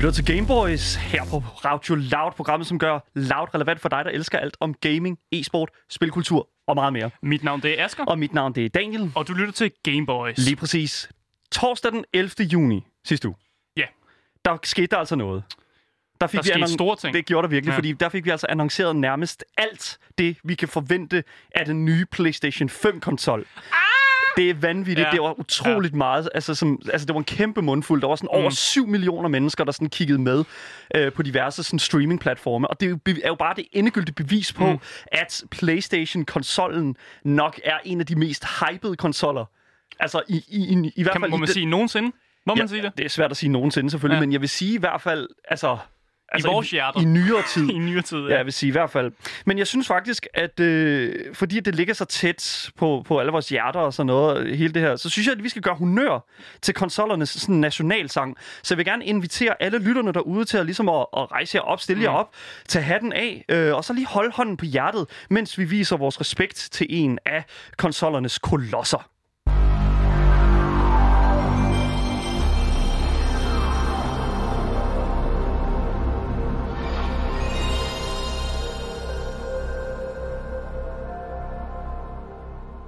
lytter til Gameboys her på Radio Loud, programmet som gør Loud relevant for dig, der elsker alt om gaming, e-sport, spilkultur og meget mere. Mit navn det er Asger, Og mit navn det er Daniel. og du lytter til Game Boys. Lige præcis. Torsdag den 11. juni sidste uge, Ja, der skete der altså noget. Der, fik Der skete store ting. Det gjorde der virkelig, ja. Fordi der fik vi altså annonceret nærmest alt det, vi kan forvente af den nye PlayStation 5-konsol. Det er vanvittigt. Ja. Ja. Det var utroligt ja. meget. Altså, som, altså, det var en kæmpe mundfuld. Der var sådan over Mm. 7 millioner mennesker, der sådan kiggede med øh, på diverse sådan, streaming-platforme. Og det er jo, er bare det endegyldige bevis på, mm. at PlayStation-konsollen nok er en af de mest hypede konsoller. Altså, i, i, i, i hvert kan, fald... må i man den- sige nogensinde? Må man sige det? det er svært at sige nogensinde, selvfølgelig, ja. Ja. men jeg vil sige i hvert fald, altså... altså vores hjerter. I nyere tid. I nyere tid, Ja, ja. jeg vil sige i hvert fald. Men jeg synes faktisk, at øh, fordi det ligger så tæt på, på alle vores hjerter og sådan noget, hele det her, så synes jeg, at vi skal gøre honør til konsollernes sådan nationalsang. Så jeg vil gerne invitere alle lytterne derude til at, ligesom at, at rejse jer op, stille jer Mm. op, tage hatten af, øh, og så lige holde hånden på hjertet, mens vi viser vores respekt til en af konsollernes kolosser.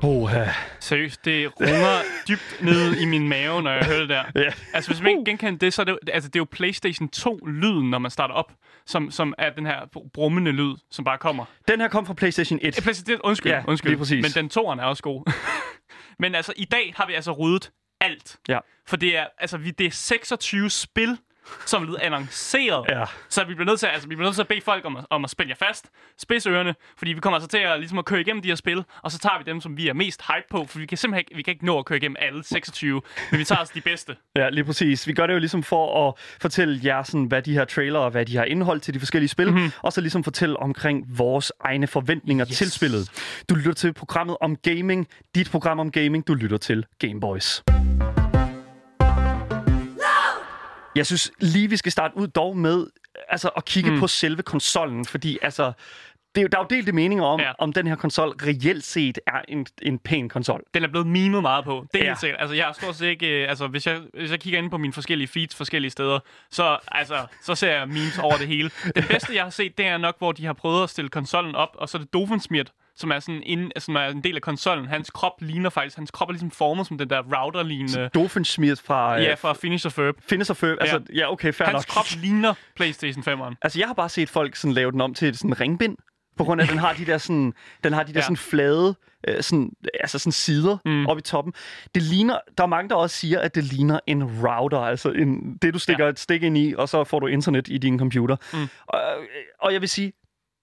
Oha. Seriøst, det runger dybt ned i min mave, når jeg hører det der. Ja. Altså, hvis man ikke genkender det, så er det, altså, det er jo PlayStation 2-lyden, når man starter op, som, som er den her brummende lyd, som bare kommer. Den her kom fra PlayStation 1. Eh, PlayStation, undskyld, Ja, undskyld. lige præcis. Men den toeren er også god. Men altså, i dag har vi altså ryddet alt. Ja. For det er, altså, vi, det er 26 spil, som er blevet annonceret. Ja. Så vi bliver nødt til, altså, vi bliver nødt til at bede folk om at, om at spænde jer fast, spids ørerne, fordi vi kommer altså til at, ligesom at køre igennem de her spil, og så tager vi dem, som vi er mest hype på, for vi kan simpelthen ikke, vi kan ikke nå at køre igennem alle 26, men vi tager altså de bedste. Ja, lige præcis. Vi gør det jo ligesom for at fortælle jer, sådan, hvad de her trailere, hvad de har indhold til de forskellige spil, mm-hmm. og så ligesom fortælle omkring vores egne forventninger yes. Til spillet. Du lytter til programmet om gaming, dit program om gaming, du lytter til Gameboys. Jeg synes lige, vi skal starte ud dog med altså, at kigge mm. på selve konsollen, fordi altså, det er der er jo delte meninger om, ja. Om den her konsol reelt set er en, en pæn konsol. Den er blevet mimet meget på. Det er Ja. helt sikkert. Altså, jeg har stort set ikke... øh, Altså, hvis jeg, hvis jeg kigger ind på mine forskellige feeds forskellige steder, så, altså, så ser jeg memes over det hele. Den bedste, jeg har set, det er nok, hvor de har prøvet at stille konsollen op, og så er det Doofenshmirtz, som er sådan en, som er en del af konsollen. Hans krop ligner faktisk... Hans krop er ligesom formet som den der router-lignende... Doofenshmirtz fra Ja, øh, fra Finish of Herb. Findes og Fø. Altså, ja, okay, fair Hans nok. krop ligner PlayStation 5'eren. Altså, jeg har bare set folk sådan lave den om til sådan ringbind, på grund af, at den har de der sådan, den har de der Ja. sådan flade, øh, sådan, altså sådan sider mm. oppe i toppen. Det ligner, der er mange, der også siger, at det ligner en router, altså en, det, du stikker ja. et stik ind i, og så får du internet i din computer. Mm. Og, og jeg vil sige,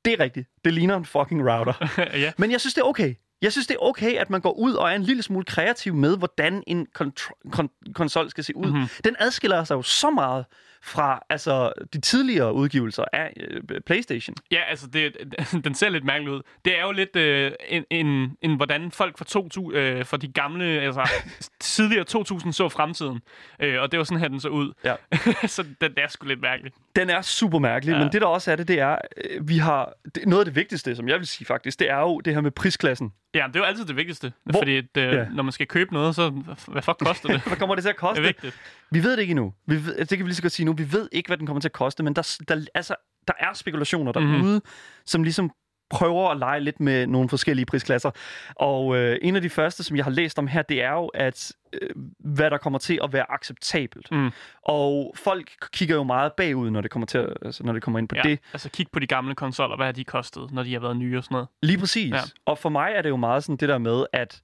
det er rigtigt. Det ligner en fucking router. ja. Men jeg synes, det er okay. Jeg synes, det er okay, at man går ud og er en lille smule kreativ med, hvordan en kontro- kon- konsol skal se ud. Mm-hmm. Den adskiller sig jo så meget fra altså, de tidligere udgivelser af øh, PlayStation. Ja, altså, det, den ser lidt mærkelig ud. Det er jo lidt øh, en, en, en, hvordan folk fra, 2000, øh, fra de gamle, altså tidligere 2000 så fremtiden. Øh, og det var sådan her, den så ud. Ja. så det, det er sgu lidt mærkeligt. Den er super mærkelig, ja. Men det der også er det, det er, øh, vi har det, noget af det vigtigste, som jeg vil sige faktisk, det er jo det her med prisklassen. Ja, det er jo altid det vigtigste. Hvor-? Fordi at, øh, Ja. når man skal købe noget, så hvad fuck koster det? Hvad kommer det til at det koste? er vigtigt. Vi ved det ikke endnu. Vi ved, det kan vi lige så godt sige nu. Vi ved ikke, hvad den kommer til at koste, men der, der, altså, der er spekulationer derude, Mhm. mm-hmm. som ligesom prøver at lege lidt med nogle forskellige prisklasser. Og øh, en af de første, som jeg har læst om her, det er jo, at øh, hvad der kommer til at være acceptabelt. Mm. Og folk kigger jo meget bagud, når det kommer, til at, altså, når det kommer ind på Ja. det. Altså kig på de gamle konsoller. Hvad har de kostet, når de har været nye og sådan noget? Lige præcis. Ja. Og for mig er det jo meget sådan det der med, at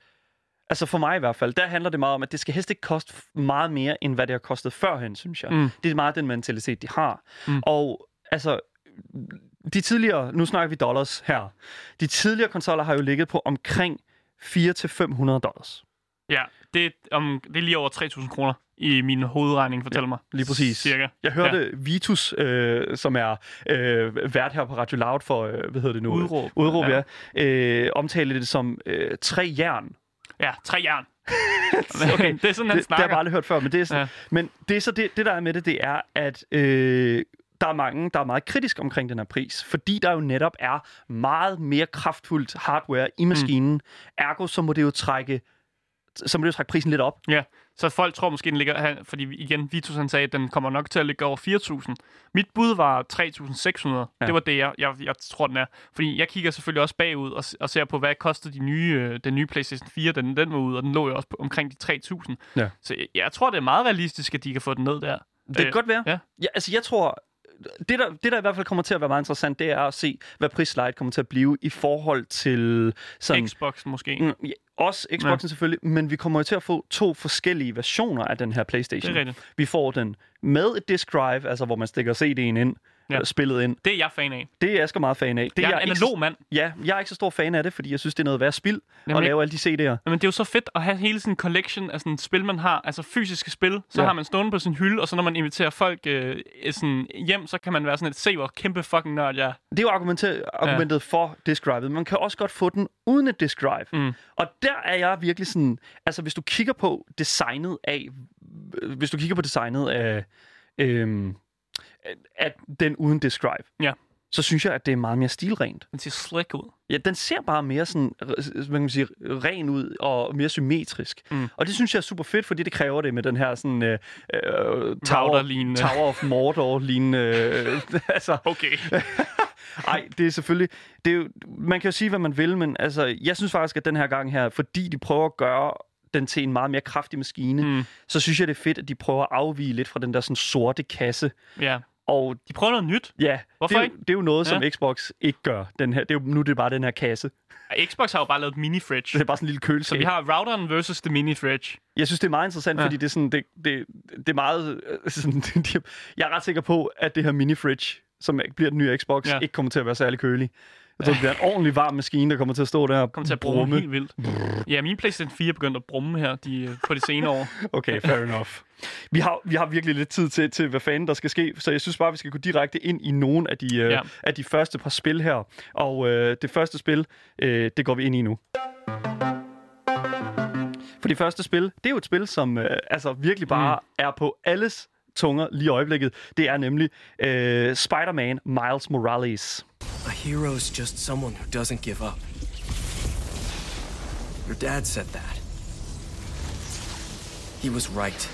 Altså for mig i hvert fald, der handler det meget om, at det skal helst ikke koste meget mere, end hvad det har kostet førhen, synes jeg. Mm. Det er meget den mentalitet, de har. Mm. Og altså, de tidligere, nu snakker vi dollars her, de tidligere konsoller har jo ligget på omkring 400-500 dollars. Ja, det, er, um, det er lige over 3.000 kroner i min hovedregning, fortæl mig. Lige præcis. Cirka. Jeg hørte ja. Vitus, øh, som er øh, vært her på Radio Loud for, øh, hvad hedder det nu? Udråb. Udråb, ja. Ja. Øh, omtale det som øh, tre jern. Ja, tre jern. okay, det er sådan, han det, det har snakker. jeg bare aldrig hørt før, men det er, sådan, ja. Ja. men det, er så det, det, der er med det, det er, at øh, der er mange, der er meget kritisk omkring den her pris, fordi der jo netop er meget mere kraftfuldt hardware i maskinen. Mm. Ergo, så må det jo trække så må det jo trække prisen lidt op. Ja, så folk tror måske, den ligger her, fordi igen, Vitus han sagde, at den kommer nok til at ligge over 4.000. Mit bud var 3.600. Ja. Det var det, jeg, jeg, jeg tror, den er. Fordi jeg kigger selvfølgelig også bagud og, og ser på, hvad kostede de nye, øh, den nye PlayStation 4, den, den var ud, og den lå jo også på omkring de 3.000. Ja. Så jeg, jeg tror, det er meget realistisk, at de kan få den ned der. Det kan Øh, godt være. ja. ja altså, jeg tror, det der, det der i hvert fald kommer til at være meget interessant, det er at se, hvad prisleje kommer til at blive i forhold til sådan... Xbox måske. Mm, ja, også Xboxen ja. selvfølgelig, men vi kommer jo til at få to forskellige versioner af den her PlayStation. Det er rigtigt. Vi får den med et disk drive, altså hvor man stikker CD'en ind, Ja. ja. spillet ind. Det er jeg fan af. Det er jeg sgu meget fan af. Det Jeg er en analog mand. ja, jeg er ikke så stor fan af det, fordi jeg synes, det er noget værd spild Jamen, at lave alle de CD'er. Men det er jo så fedt at have hele en collection af sådan spil, man har. Altså fysiske spil. Så Ja. har man stående på sin hylde, og så når man inviterer folk øh, sådan hjem, så kan man være sådan et, se hvor kæmpe fucking nørd jeg er. Det er jo argumentet, argumentet ja. for disk drive. Man kan også godt få den uden et disk drive. Mm. Og der er jeg virkelig sådan... Altså, hvis du kigger på designet af... Hvis du kigger på designet af... Øhm, af den uden disk drive, Ja. så synes jeg, at det er meget mere stilrent. Den ser slick ud. Ja, den ser bare mere sådan, hvad kan man sige, ren ud og mere symmetrisk. Mm. Og det synes jeg er super fedt, fordi det kræver det med den her sådan øh, øh, Tower. Tower of Mordor lignende. Øh, altså, Okay. ej, det er selvfølgelig... Det er jo, man kan jo sige, hvad man vil, men altså, jeg synes faktisk, at den her gang her, fordi de prøver at gøre den til en meget mere kraftig maskine. Mm. så synes jeg, det er fedt, at de prøver at afvige lidt fra den der sådan sorte kasse. Ja. Og De prøver noget nyt. ja, Hvorfor det, er, ikke? det er jo noget, som Ja. Xbox ikke gør. Den her, det er jo, nu er det bare den her kasse. Xbox har jo bare lavet et mini-fridge. Det er bare sådan en lille Så køleskab. vi har routeren versus the mini-fridge. Jeg synes, det er meget interessant, Ja. fordi det er, sådan, det, det, det er meget... øh, Sådan, jeg er ret sikker på, at det her mini-fridge, som bliver den nye Xbox, ja. ikke kommer til at være særlig kølig. Jeg tror, det bliver en ordentlig varm maskine, der kommer til at stå der og Kommer til at brumme helt vildt. Ja, min PlayStation 4 er begyndt at brumme her de, øh, på de senere år. Okay, fair enough. Vi har, vi har virkelig lidt tid til, til, hvad fanden der skal ske, så jeg synes bare, vi skal gå direkte ind i nogle af de, Ja. ja. af de første par spil her. Og øh, det første spil, øh, det går vi ind i nu. For det første spil, det er jo et spil, som øh, altså virkelig bare mm. er på alles tunger lige i øjeblikket. Det er nemlig øh, Spider-Man Miles Morales. Hero's just someone who doesn't give up. Your dad said that. He was right.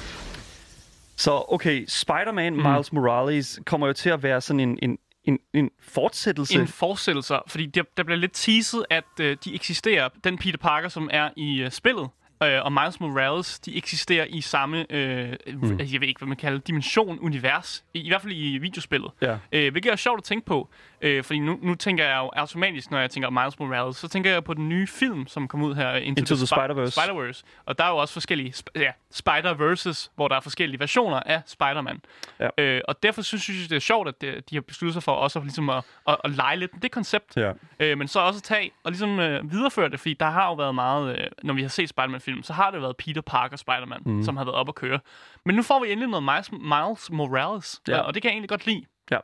Så okay, Spider-Man mm. Miles Morales kommer jo til at være sådan en, en, en, en fortsættelse. En fortsættelse, fordi der, der bliver lidt teaset, at øh, de eksisterer. Den Peter Parker, som er i øh, spillet, øh, og Miles Morales, de eksisterer i samme, øh, mm. jeg ved ikke, hvad man kalder dimension, univers. I, I hvert fald i videospillet. Ja. Øh, hvilket er sjovt at tænke på, øh, fordi nu, nu tænker jeg jo automatisk, når jeg tænker Miles Morales, så tænker jeg på den nye film, som kom ud her, Into, Into the Spi- Spider-Verse. Spider-Verse. Og der er jo også forskellige, sp- ja, Spider-Verses, hvor der er forskellige versioner af Spider-Man. Ja. Øh, og derfor synes jeg, det er sjovt, at de har besluttet sig for også at, ligesom at, at, at lege lidt med det koncept. Ja. Øh, men så også at tage og ligesom øh, videreføre det, fordi der har jo været meget, øh, når vi har set Spider-Man-film, så har det været Peter Parker Spider-Man, mm. som har været op at køre. Men nu får vi endelig noget Miles, Miles Morales, Ja. ja. og det kan jeg egentlig godt lide. Ja.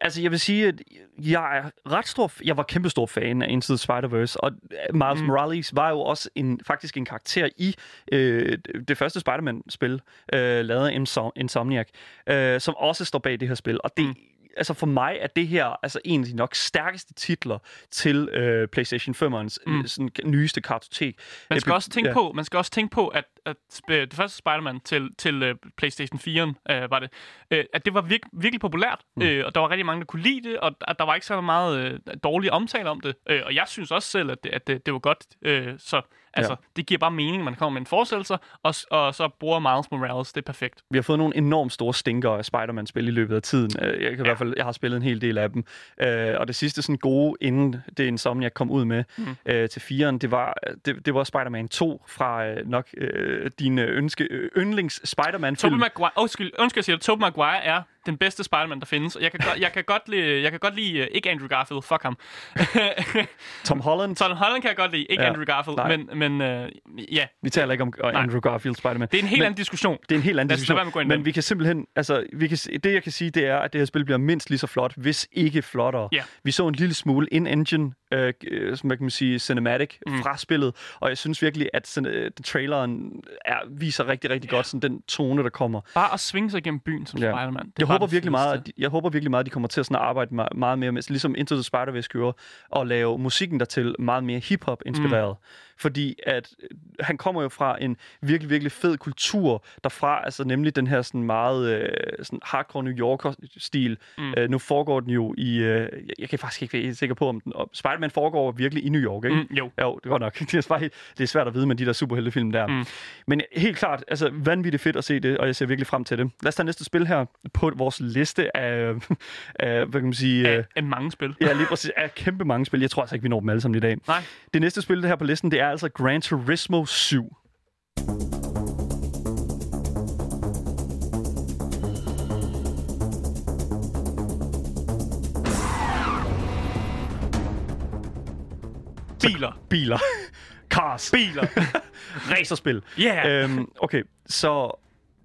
Altså, jeg vil sige, at jeg er ret stor... Jeg var kæmpe stor fan af Into the Spider-Verse, og Miles mm. Morales var jo også en, faktisk en karakter i øh, det første Spider-Man-spil, øh, lavet af Insom- Insomniac, øh, som også står bag det her spil. Og det, mm. Altså for mig er det her altså en af de nok stærkeste titler til øh, PlayStation 5'ernes mm. sådan, nyeste kartotek. Man skal, Øh, også tænke ja. på, man skal også tænke på, at, at det første Spider-Man til, til uh, PlayStation 4, uh, var det, uh, at det var virk, virkelig populært, mm. uh, og der var rigtig mange, der kunne lide det, og at der var ikke så meget uh, dårlige omtale om det. Uh, og jeg synes også selv, at det, at det, det var godt. Uh, så altså, Ja. det giver bare mening, man kommer med en forestillelse, og, og så bruger Miles Morales. Det er perfekt. Vi har fået nogle enormt store stinker af Spider-Man-spil i løbet af tiden. Øh, Jeg kan ja. i hvert fald, jeg har spillet en hel del af dem. Øh, Og det sidste sådan gode, inden det Insomniac kom ud med mm. øh, til 4'eren, det var, det, det var Spider-Man 2 fra øh, nok øh, din ønske, øh, yndlings Spider-Man-film. Tobey Maguire, undskyld, undskyld, jeg siger det. Tobey Maguire er den bedste Spider-Man, der findes. Og jeg kan, jeg kan godt lide, jeg kan godt lide, uh, ikke Andrew Garfield, fuck ham. Tom Holland. Tom Holland kan jeg godt lide, ikke Ja, Andrew Garfield, nej. men, men uh, ja, Vi taler ikke om uh, Andrew Garfield Spider-Man. det er en helt Men- anden diskussion. Det er en helt anden Lad os diskussion. med at gå ind Men den. vi kan simpelthen, altså, vi kan, det jeg kan sige, det er, at det her spil bliver mindst lige så flot, hvis ikke flottere. Ja. Vi så en lille smule in-engine øh, øh, som man kan sige, cinematic mm. fra spillet, og jeg synes virkelig, at sådan, øh, traileren er, viser rigtig, rigtig godt sådan, den tone, der kommer. Bare at svinge sig gennem byen som Ja. Spider-Man. Det Jeg håber, virkelig meget, at de, jeg håber virkelig meget, at de kommer til at sådan at arbejde me- meget mere med, ligesom Into the Spider-Verse gjorde, og lave musikken dertil meget mere hip-hop-inspireret. Mm. Fordi at øh, han kommer jo fra en virkelig, virkelig fed kultur derfra, altså nemlig den her sådan meget øh, sådan hardcore New Yorker-stil. Mm. Øh, nu foregår den jo i, øh, jeg- kan faktisk ikke være helt sikker på, om den, og Spider-Man foregår virkelig i New York, ikke? Mm, jo. Jo, det er godt nok. Det er, bare helt, det er svært at vide med de der superheltefilm der. Mm. Men helt klart, altså vanvittigt fedt at se det, og jeg ser virkelig frem til det. Lad os tage næste spil her på vores liste af, af hvad kan man sige... Af, øh, af mange spil. Ja, lige præcis. Af kæmpe mange spil. Jeg tror altså ikke, vi når dem alle sammen i dag. Nej. Det næste spil, det her på listen, det er altså Gran Turismo 7. Biler. Biler. Cars. Biler. Racerspil. Yeah. Øhm, okay, så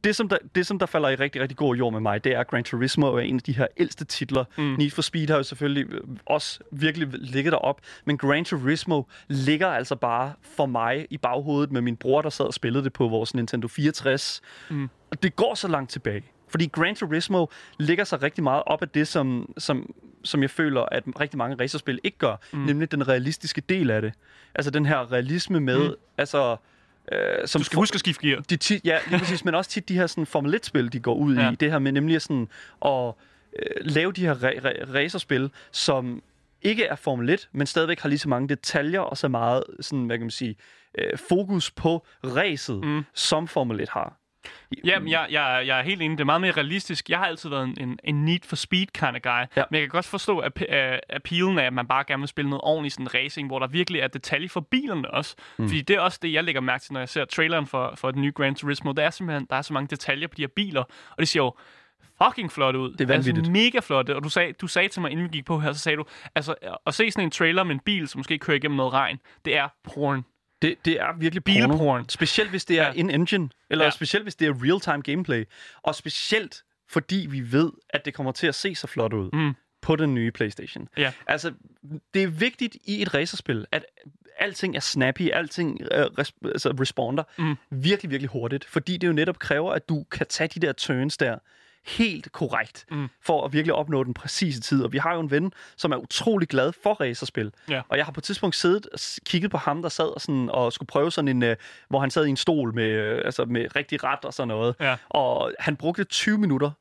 det som, der, det, som der falder i rigtig, rigtig god jord med mig, det er Gran Turismo er en af de her ældste titler. Mm. Need for Speed har jo selvfølgelig øh, også virkelig ligget derop, men Gran Turismo ligger altså bare for mig i baghovedet med min bror, der sad og spillede det på vores Nintendo 64. Mm. Og det går så langt tilbage. Fordi Gran Turismo ligger sig rigtig meget op af det, som, som, som jeg føler, at rigtig mange racerspil ikke gør, mm. nemlig den realistiske del af det. Altså den her realisme med, mm. altså... Øh, som Du skal huske at skifte gear. de tit, ja, lige præcis, men også tit de her sådan Formel 1-spil, de går ud. Ja. i. Det her med nemlig sådan at øh, lave de her ra- ra- racerspil, som ikke er Formel 1, men stadigvæk har lige så mange detaljer og så meget sådan, hvad kan man sige, øh, fokus på racet, mm. som Formel 1 har. Jamen, jeg, jeg, jeg er helt enig. Det er meget mere realistisk. Jeg har altid været en, en, en need for speed kind of guy. Ja. Men jeg kan godt forstå at, at appealen af, at man bare gerne vil spille noget ordentligt sådan racing, hvor der virkelig er detaljer for bilerne også. Mm. Fordi det er også det, jeg lægger mærke til, når jeg ser traileren for, for den nye Gran Turismo. Der er simpelthen der er så mange detaljer på de her biler, og det ser jo fucking flot ud. Det er vanvittigt. Altså mega flot. Og du sagde, du sagde til mig, inden vi gik på her, så sagde du, altså at se sådan en trailer med en bil, som måske kører igennem noget regn, det er porn. Det, det er virkelig Bilporn. Specielt hvis det er Ja. in-engine, eller ja. Specielt hvis det er real-time gameplay. Og specielt fordi vi ved, at det kommer til at se så flot ud mm. på den nye PlayStation. Ja. Altså, det er vigtigt i et racerspil, at alting er snappy, alting øh, res- altså responder mm. virkelig, virkelig hurtigt. Fordi det jo netop kræver, at du kan tage de der turns der helt korrekt, mm. for at virkelig opnå den præcise tid. Og vi har jo en ven, som er utrolig glad for racerspil. Ja. Og jeg har på et tidspunkt siddet og kigget på ham, der sad og, sådan, og skulle prøve sådan en, øh, hvor han sad i en stol med, øh, altså med rigtig ret og sådan noget. Ja. Og han brugte 20 minutter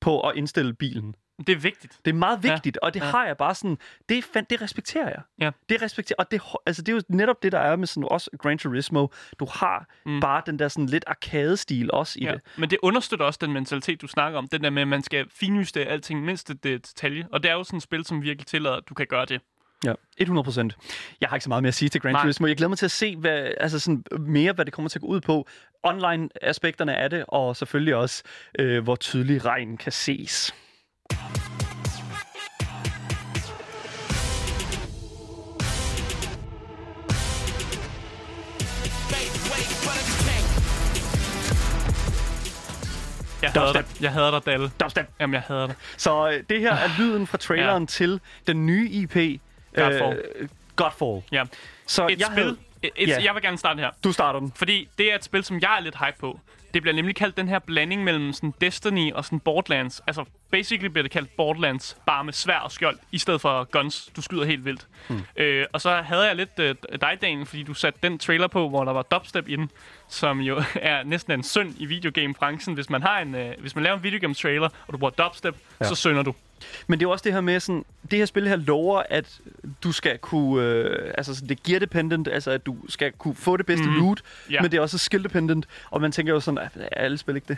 på at indstille bilen. Det er vigtigt. Det er meget vigtigt, ja. og det ja. Har jeg bare sådan, det, er fan, det respekterer jeg. Ja. Det respekterer, og det, altså, det er jo netop det, der er med sådan også Gran Turismo. Du har mm. bare den der sådan lidt arcade-stil også i Ja, det. men det understøtter også den mentalitet, du snakker om. Den der med, at man skal finjuste alting mindst det detalje. Og det er jo sådan et spil, som virkelig tillader, at du kan gøre det. Ja, 100 procent. Jeg har ikke så meget mere at sige til Gran Nej. Turismo. Jeg glæder mig til at se hvad, altså sådan mere, hvad det kommer til at gå ud på. Online-aspekterne af det, og selvfølgelig også, øh, hvor tydelig regn kan ses. Jeg hader dig. Jeg hader dig, Dalle. Dubstep. Jamen, jeg hader dig. Så øh, det her er lyden fra traileren ja. til den nye IP, Godfall. Øh, Godfall. Ja. Så Et jeg spil. havde- Et, et, Ja. Jeg vil gerne starte her. Du starter den. Fordi det er et spil, som jeg er lidt hype på. Det bliver nemlig kaldt den her blanding mellem sådan Destiny og sådan Borderlands. Altså, basically bliver det kaldt Borderlands, bare med svær og skjold, i stedet for guns. Du skyder helt vildt. Hmm. Øh, og så havde jeg lidt øh, dig, Daniel, fordi du satte den trailer på, hvor der var dubstep i den, som jo er næsten en synd i videogame-branchen. Hvis man har en, øh, hvis man laver en videogame-trailer, og du bruger dubstep, ja. så synder du. Men det er jo også det her med sådan, det her spil her lover, at du skal kunne, øh, altså sådan, det er gear dependent, altså at du skal kunne få det bedste mm. loot, Ja. men det er også skill dependent, og man tænker jo sådan, at er alle spil ikke det?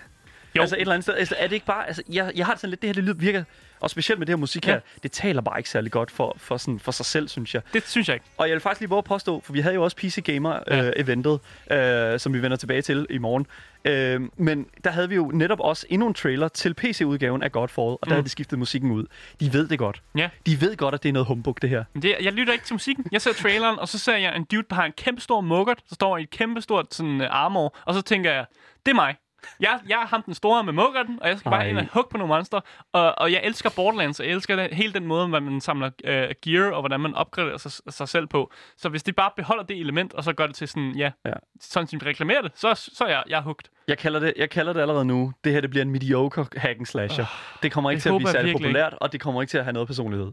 Jo. Altså et eller andet sted, altså, er det ikke bare, altså jeg, jeg har sådan lidt, det her det lyder, virker, og specielt med det her musik her, Ja. det taler bare ikke særlig godt for, for, sådan, for sig selv, synes jeg. Det synes jeg ikke. Og jeg vil faktisk lige våge at påstå, for vi havde jo også PC Gamer Ja. øh, eventet, øh, som vi vender tilbage til i morgen. Øh, men der havde vi jo netop også endnu en trailer til PC-udgaven af Godfall, og der mm. havde de skiftet musikken ud. De ved det godt. Ja. De ved godt, at det er noget humbug, det her. Det, jeg lytter ikke til musikken. Jeg ser traileren, og så ser jeg en dude, der har en kæmpe stor muggert, der står i et kæmpe stort sådan, uh, armor, og så tænker jeg, det er mig. Jeg, jeg er ham den store med muggerten, og jeg skal bare Ej. ind og hugge på nogle monster. Og, og jeg elsker Borderlands, og jeg elsker den, hele den måde, man samler øh, gear, og hvordan man opgraderer sig, sig selv på. Så hvis de bare beholder det element, og så gør det til sådan, ja, Ja. sådan som de reklamerer det, så, så er jeg, jeg er hugt. Jeg kalder, det, jeg kalder det allerede nu. Det her det bliver en mediocre hack and slasher. det kommer ikke til at blive særlig populært, og det kommer ikke til at have noget personlighed.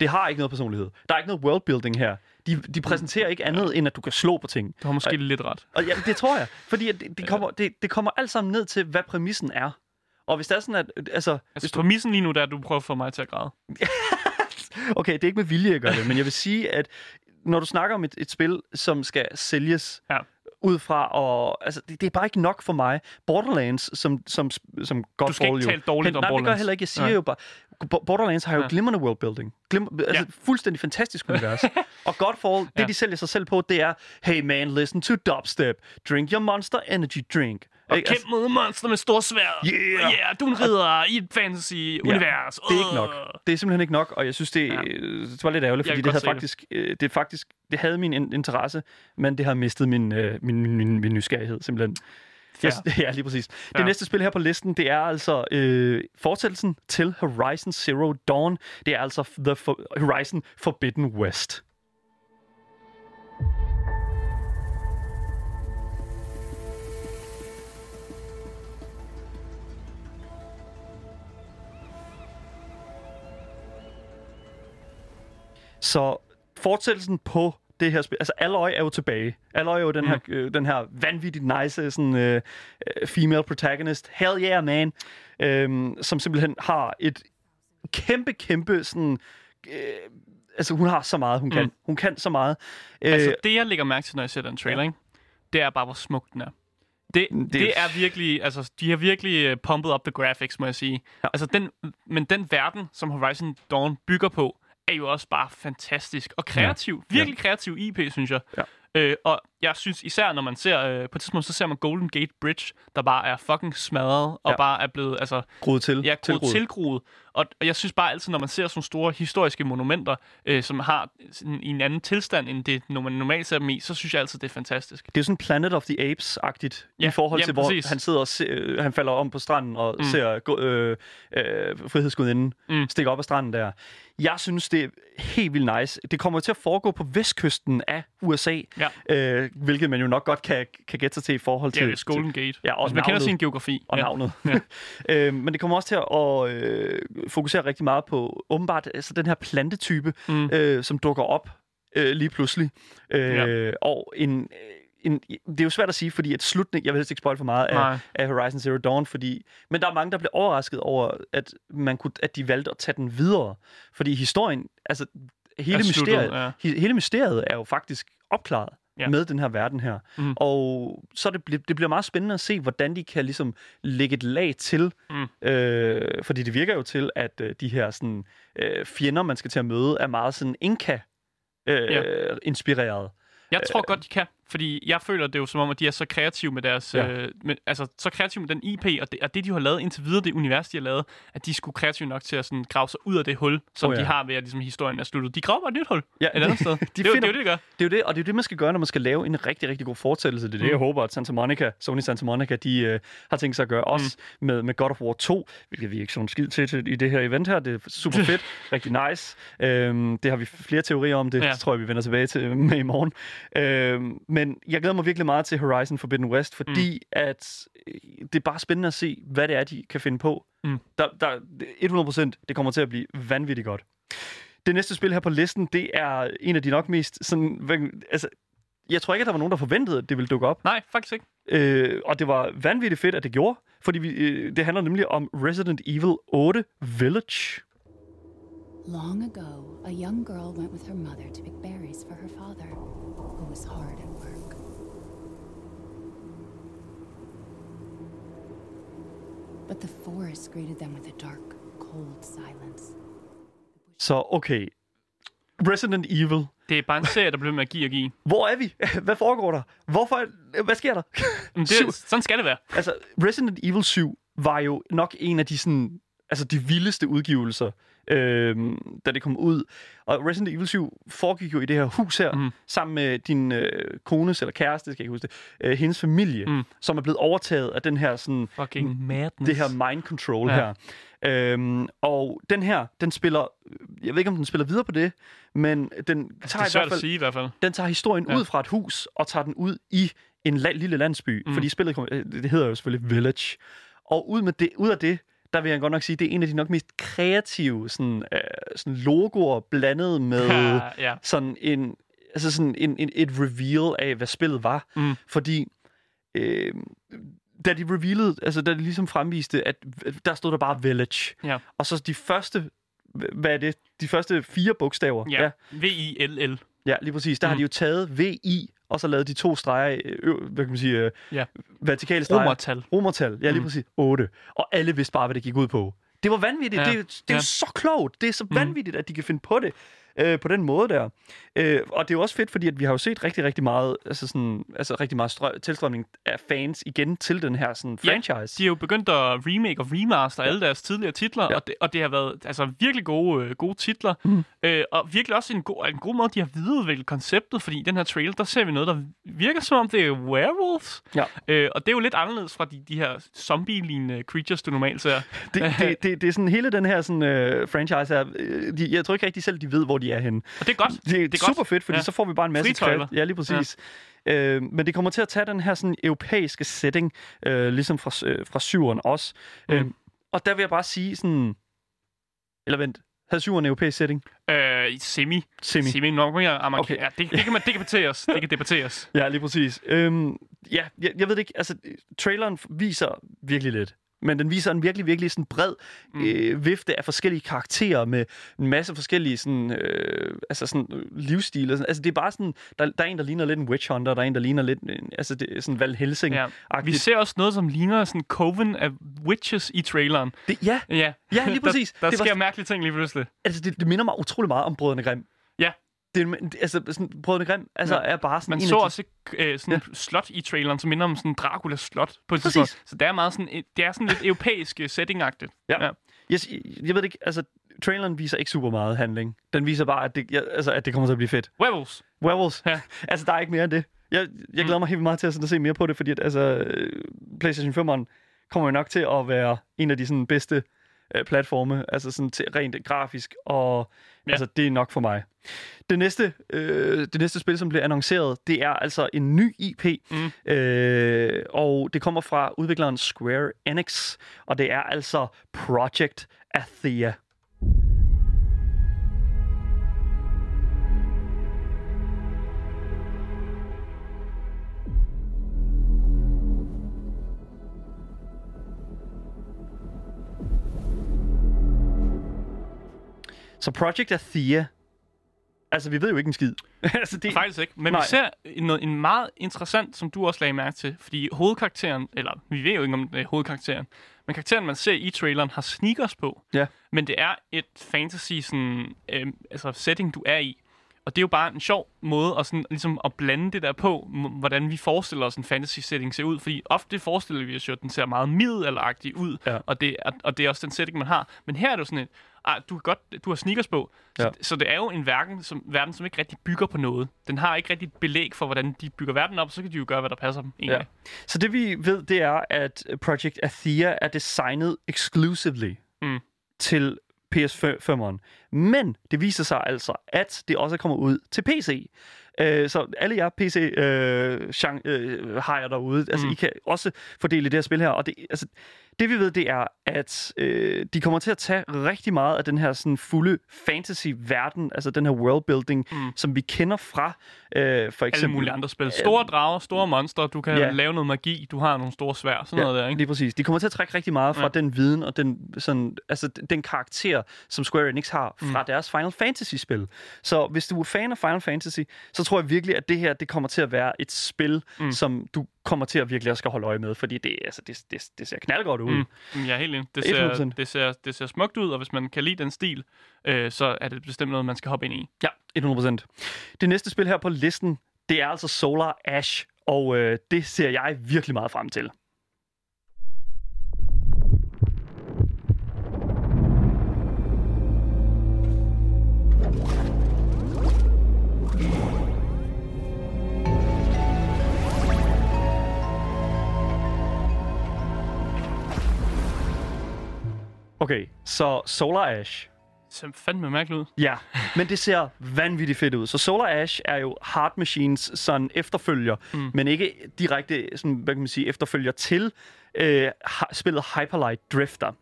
Det har ikke noget personlighed. Der er ikke noget worldbuilding her. De, de præsenterer ikke andet, end at du kan slå på ting. Du har måske lidt ret. Og ja, det tror jeg. Fordi det, det, kommer, det, det kommer alt sammen ned til, hvad præmissen er. Og hvis det er sådan, at... Altså, hvis Altså, du, præmissen lige nu, der er, at du prøver at få mig til at græde. okay, det er ikke med vilje, jeg gør det, men jeg vil sige, at når du snakker om et, et spil, som skal sælges Ja. ud fra, og altså, det, det er bare ikke nok for mig. Borderlands, som, som, som Godfall Du skal ikke jo... tale dårligt om Nej, det gør Borderlands. heller ikke. Jeg siger Nej. jo bare, Borderlands har jo Ja. glimrende worldbuilding. Glim, altså, Ja. fuldstændig fantastisk univers. og Godfall, det Ja. de sælger sig selv på, det er, hey man, listen to dubstep. Drink your monster energy drink. Og Ikke? kæmp mod monster med stor svær. Yeah! Yeah, du er en ridder i et fantasy-univers. Det er ikke nok. Det er simpelthen ikke nok, og jeg synes, det, Ja. ja. det var lidt ærgerligt, fordi det havde det. faktisk, øh, det faktisk, det havde min in- interesse, men det har mistet min, øh, min, min, min, min nysgerrighed, simpelthen. Yes, ja, lige præcis. Det Ja. næste spil her på listen, det er altså øh, fortællelsen til Horizon Zero Dawn. Det er altså The For- Horizon Forbidden West. Så fortsættelsen på det her spil, altså Alloy er jo tilbage. Alloy er jo den, her, øh, den her vanvittigt nice sådan, øh, øh, female protagonist. Hell yeah, man. Øhm, som simpelthen har et kæmpe, kæmpe sådan... Øh, altså, hun har så meget, hun kan. Mm. Hun kan så meget. Altså, Øh, det jeg lægger mærke til, når jeg ser den trailer, ikke? det er bare, hvor smuk den er. Det, Det- det, det er virkelig, altså, de har virkelig uh, pumpet up the graphics, må jeg sige. Ja. Ja. Altså, den, men den verden, som Horizon Dawn bygger på, er jo også bare fantastisk og kreativ. Ja. Virkelig kreativ IP, synes jeg. Ja. Øh, og jeg synes især, når man ser, øh, på et tidspunkt, så ser man Golden Gate Bridge, der bare er fucking smadret, og Ja. bare er blevet, altså, groet til. Ja, tilgroet. tilgroet. tilgroet. Og, og jeg synes bare altid, når man ser sådan store historiske monumenter, øh, som har sådan, i en anden tilstand, end det, når man normalt ser dem i, så synes jeg altid, det er fantastisk. Det er sådan Planet of the Apes-agtigt ja, Ja, i forhold ja, til, hvor præcis. han sidder og se, øh, han falder om på stranden og mm. ser øh, øh, frihedsgudinden. Mm. stikke op af stranden der. Jeg synes, det er helt vildt nice. Det kommer til at foregå på vestkysten af USA, Ja. øh, hvilket man jo nok godt kan, kan gætte sig til i forhold Det til... er jo Golden Gate. Ja, og Hvis man kender sin geografi. og ja. navnet. Ja. øh, men det kommer også til at øh, fokusere rigtig meget på åbenbart altså den her plantetype, mm. øh, som dukker op øh, lige pludselig. Øh, Ja. Og en, en, det er jo svært at sige, fordi at slutningen, jeg vil helst ikke spoil for meget Nej. af, af Horizon Zero Dawn, fordi, men der er mange, der bliver overrasket over, at, man kunne, at de valgte at tage den videre. Fordi historien, altså hele, Er sluttet, mysteriet, he, hele mysteriet er jo faktisk opklaret Ja. med den her verden her. Mhm. Og så det, det bliver meget spændende at se, hvordan de kan ligesom lægge et lag til. Mm. Øh, fordi det virker jo til, at øh, de her sådan, øh, fjender, man skal til at møde, er meget sådan Inka-inspireret. Øh, Jeg tror godt, de kan. Fordi jeg føler det er jo som om, at de er så kreative med deres... Ja. Øh, med, altså, så kreative med den IP, og det, og det, de har lavet indtil videre, det univers, de har lavet, at de skulle kreative nok til at sådan, grave sig ud af det hul, som Oh, ja. de har ved, at ligesom, historien er sluttet. De graver bare et nyt hul Ja, et andet sted. de det, er finder- det er jo det, de gør. Det er jo det, og det er jo det, man skal gøre, når man skal lave en rigtig, rigtig god fortællelse. Det er det, Mm. jeg håber, at Santa Monica, Sony Santa Monica, de øh, har tænkt sig at gøre. Også med, med God of War 2, hvilket vi ikke så en skid til, til i det her event her. Det er super fedt, rigtig nice. Øhm, det har vi flere teorier om, det. Ja. tror jeg, vi vender tilbage til med i morgen. Øhm, men jeg glæder mig virkelig meget til Horizon Forbidden West, fordi mm. at øh, det er bare spændende at se, hvad det er, de kan finde på. Mm. Der, der, 100% det kommer til at blive vanvittigt godt. Det næste spil her på listen, det er en af de nok mest sådan... hvad- Altså, jeg tror ikke, at der var nogen, der forventede, at det ville dukke op. Nej, faktisk ikke. Øh, og det var vanvittigt fedt, at det gjorde. Fordi vi, øh, det handler nemlig om Resident Evil 8 Village. Long ago, a young girl went with her mother to pick berries for her father, who was hard at But the forest greeted them with a dark, cold silence. Så okay. Resident Evil. Det er bare en serie, der bliver med at give og give. Hvor er vi? Hvad foregår der? Hvorfor? Hvad sker der? Men det, sådan skal det være. Altså, Resident Evil 7 var jo nok en af de sådan, altså de vildeste udgivelser øh, da det kom ud. Og Resident Evil 7 foregik jo i det her hus her, mm. sammen med din øh, kones eller kæreste, skal jeg ikke huske det, øh, hendes familie, Mm. som er blevet overtaget af den her sådan Fucking madness. det her mind control Ja. her. Øhm, og den her, den spiller, jeg ved ikke om den spiller videre på det, men den Altså, tager, det er i hvert at fald, sige i hvert fald. den tager historien Ja. ud fra et hus og tager den ud i en la- lille landsby, Mm. fordi spillet, kommer- øh, det hedder jo selvfølgelig Village. Og ud, med det, ud af det, der vil jeg godt nok sige, det er en af de nok mest kreative sådan, øh, sådan logoer blandet med Ja, ja. sådan en altså sådan en, en, et reveal af, hvad spillet var. Mm. Fordi øh, da de revealede, altså da de ligesom fremviste, at der stod der bare Village. Ja. Og så de første, hvad er det? De første fire bogstaver. Ja. ja, V-I-L-L. ja lige præcis. Der mm. har de jo taget VI, og så lavet de to streger, øh, hvad kan man sige, øh, Ja. vertikale streger. Romertal. Romertal, ja lige Mm. præcis. 8. Og alle vidste bare, hvad det gik ud på. Det var vanvittigt. Ja. Det, er det er Ja. jo så klogt. Det er så Mm. vanvittigt, at de kan finde på det øh, på den måde der. Øh, og det er jo også fedt, fordi at vi har jo set rigtig, rigtig meget, altså sådan, altså rigtig meget strø- tilstrømning af fans igen til den her sådan, Ja, franchise. De har jo begyndt at remake og remaster ja. alle deres tidligere titler, ja. Ja. og, det, og det har været altså, virkelig gode, øh, gode titler. Mm. Øh, og virkelig også en god, en god måde, de har videreudviklet konceptet, fordi i den her trailer, der ser vi noget, der virker som om, det er werewolves. Ja. Øh, og det er jo lidt anderledes fra de, de her zombie-lignende creatures, du normalt ser. Det, det, det, det er sådan hele den her sådan, øh, franchise her. Øh, de, jeg tror ikke rigtig selv, de ved, hvor de er henne. Og det er godt. Det, er, det er super godt. fedt, fordi Ja. så får vi bare en masse Fritøjler. Ja, lige præcis. Ja. Øh, men det kommer til at tage den her sådan europæiske setting, øh, ligesom fra, øh, fra syveren også. Mm. Øh, og der vil jeg bare sige sådan... Eller vent, havde syveren en europæisk setting? Øh, semi. Semi. Semi nok mere amerikansk. Okay. Ja, det, det, kan man, det kan debatteres. Det kan debatteres. Ja, lige præcis. Øhm, ja, jeg, jeg ved det ikke. Altså, traileren viser virkelig lidt. Men den viser en virkelig, virkelig sådan bred Mm. øh, vifte af forskellige karakterer med en masse forskellige sådan, øh, altså sådan, øh, livsstile. Sådan. Altså, det er bare sådan, der, der er en, der ligner lidt en witch hunter, der er en, der ligner lidt en, altså, det er sådan Val Helsing. Ja. Vi ser også noget, som ligner sådan coven af witches i traileren. Det, ja, Ja, Ja, lige præcis. der, der Det var- sker mærkelige ting lige pludselig. altså, det, det minder mig utrolig meget om Brødrene Grimm. Ja. Det, altså, sådan, Brødrene Grimm altså, Ja. er bare sådan Man en så af de, også øh, sådan et slot i traileren, som minder om sådan Dracula slot på et tidspunkt. Så det er meget sådan, et- det er sådan lidt europæisk øh, setting-agtigt. Ja. ja. Jeg, jeg ved ikke, altså, traileren viser ikke super meget handling. Den viser bare, at det, ja, altså, at det kommer til at blive fedt. Werewolves. Werewolves. Ja. altså, der er ikke mere end det. Jeg, jeg glæder mig helt meget til at, sådan, at se mere på det, fordi at, altså, øh, PlayStation 5'eren kommer jo nok til at være en af de sådan, bedste øh, platforme, altså sådan til, rent grafisk, og Ja. altså, det er nok for mig. Det næste, øh, det næste spil, som bliver annonceret, det er altså en ny IP, Mm. øh, og det kommer fra udvikleren Square Enix, og det er altså Project Athea. Så Project Athea, altså vi ved jo ikke en skid. altså, det, Faktisk ikke. Men Nej. vi ser noget, en meget interessant, som du også lagde mærke til. Fordi hovedkarakteren, eller vi ved jo ikke om det er hovedkarakteren, men karakteren, man ser i traileren, har sneakers på. Ja. Men det er et fantasy sådan, øh, altså setting, du er i. Og det er jo bare en sjov måde at, sådan, ligesom at blande det der på, m- hvordan vi forestiller os en fantasy setting ser ud. Fordi ofte forestiller vi os jo, at den ser meget middelalderagtig ud, Ja. og, det, er- og det er også den setting, man har. Men her er det jo sådan et, ah, du, godt, du har sneakers på, så, Ja. så det er jo en verden som, verden, som ikke rigtig bygger på noget. Den har ikke rigtig belæg for, hvordan de bygger verden op, så kan de jo gøre, hvad der passer dem egentlig. Ja. Så det vi ved, det er, at Project Athea er designet exclusively Mm. til PS5'eren. Men det viser sig altså, at det også kommer ud til PC. Øh, så alle jer PC-hajer øh, hajer derude, altså Mm. I kan også fordele det her spil her. Og det, altså, det vi ved, det er, at øh, de kommer til at tage rigtig meget af den her sådan fulde fantasy-verden, altså den her worldbuilding, Mm. mm. som vi kender fra øh, for Alle eksempel... mulige andre spil. Store drager, store monstre, du kan Ja. lave noget magi, du har nogle store svær, sådan noget der, ikke? Lige præcis. De kommer til at trække rigtig meget fra Ja. ja. den viden og den, sådan, altså, den karakter, som Square Enix har fra mm. deres Final Fantasy-spil. Så hvis du er fan af Final Fantasy, så tror jeg virkelig, at det her det kommer til at være et spil, Mm. mm. som du kommer til at virkelig også skal holde øje med, fordi det, altså, det, det, det ser knaldgodt ud. Mm. Mm. Er helt enig. Det ser, 100%. det, ser, det ser smukt ud, og hvis man kan lide den stil, øh, så er det bestemt noget, man skal hoppe ind i. Ja, 100%. Det næste spil her på listen, det er altså Solar Ash, og øh, det ser jeg virkelig meget frem til. Okay, så Solar Ash. Så fandme mærkeligt ud. Ja, men det ser vanvittigt fedt ud. Så Solar Ash er jo Hard Machines sådan efterfølger, mm. men ikke direkte sådan, hvad kan man sige, efterfølger til øh, spillet Hyperlight Drifter.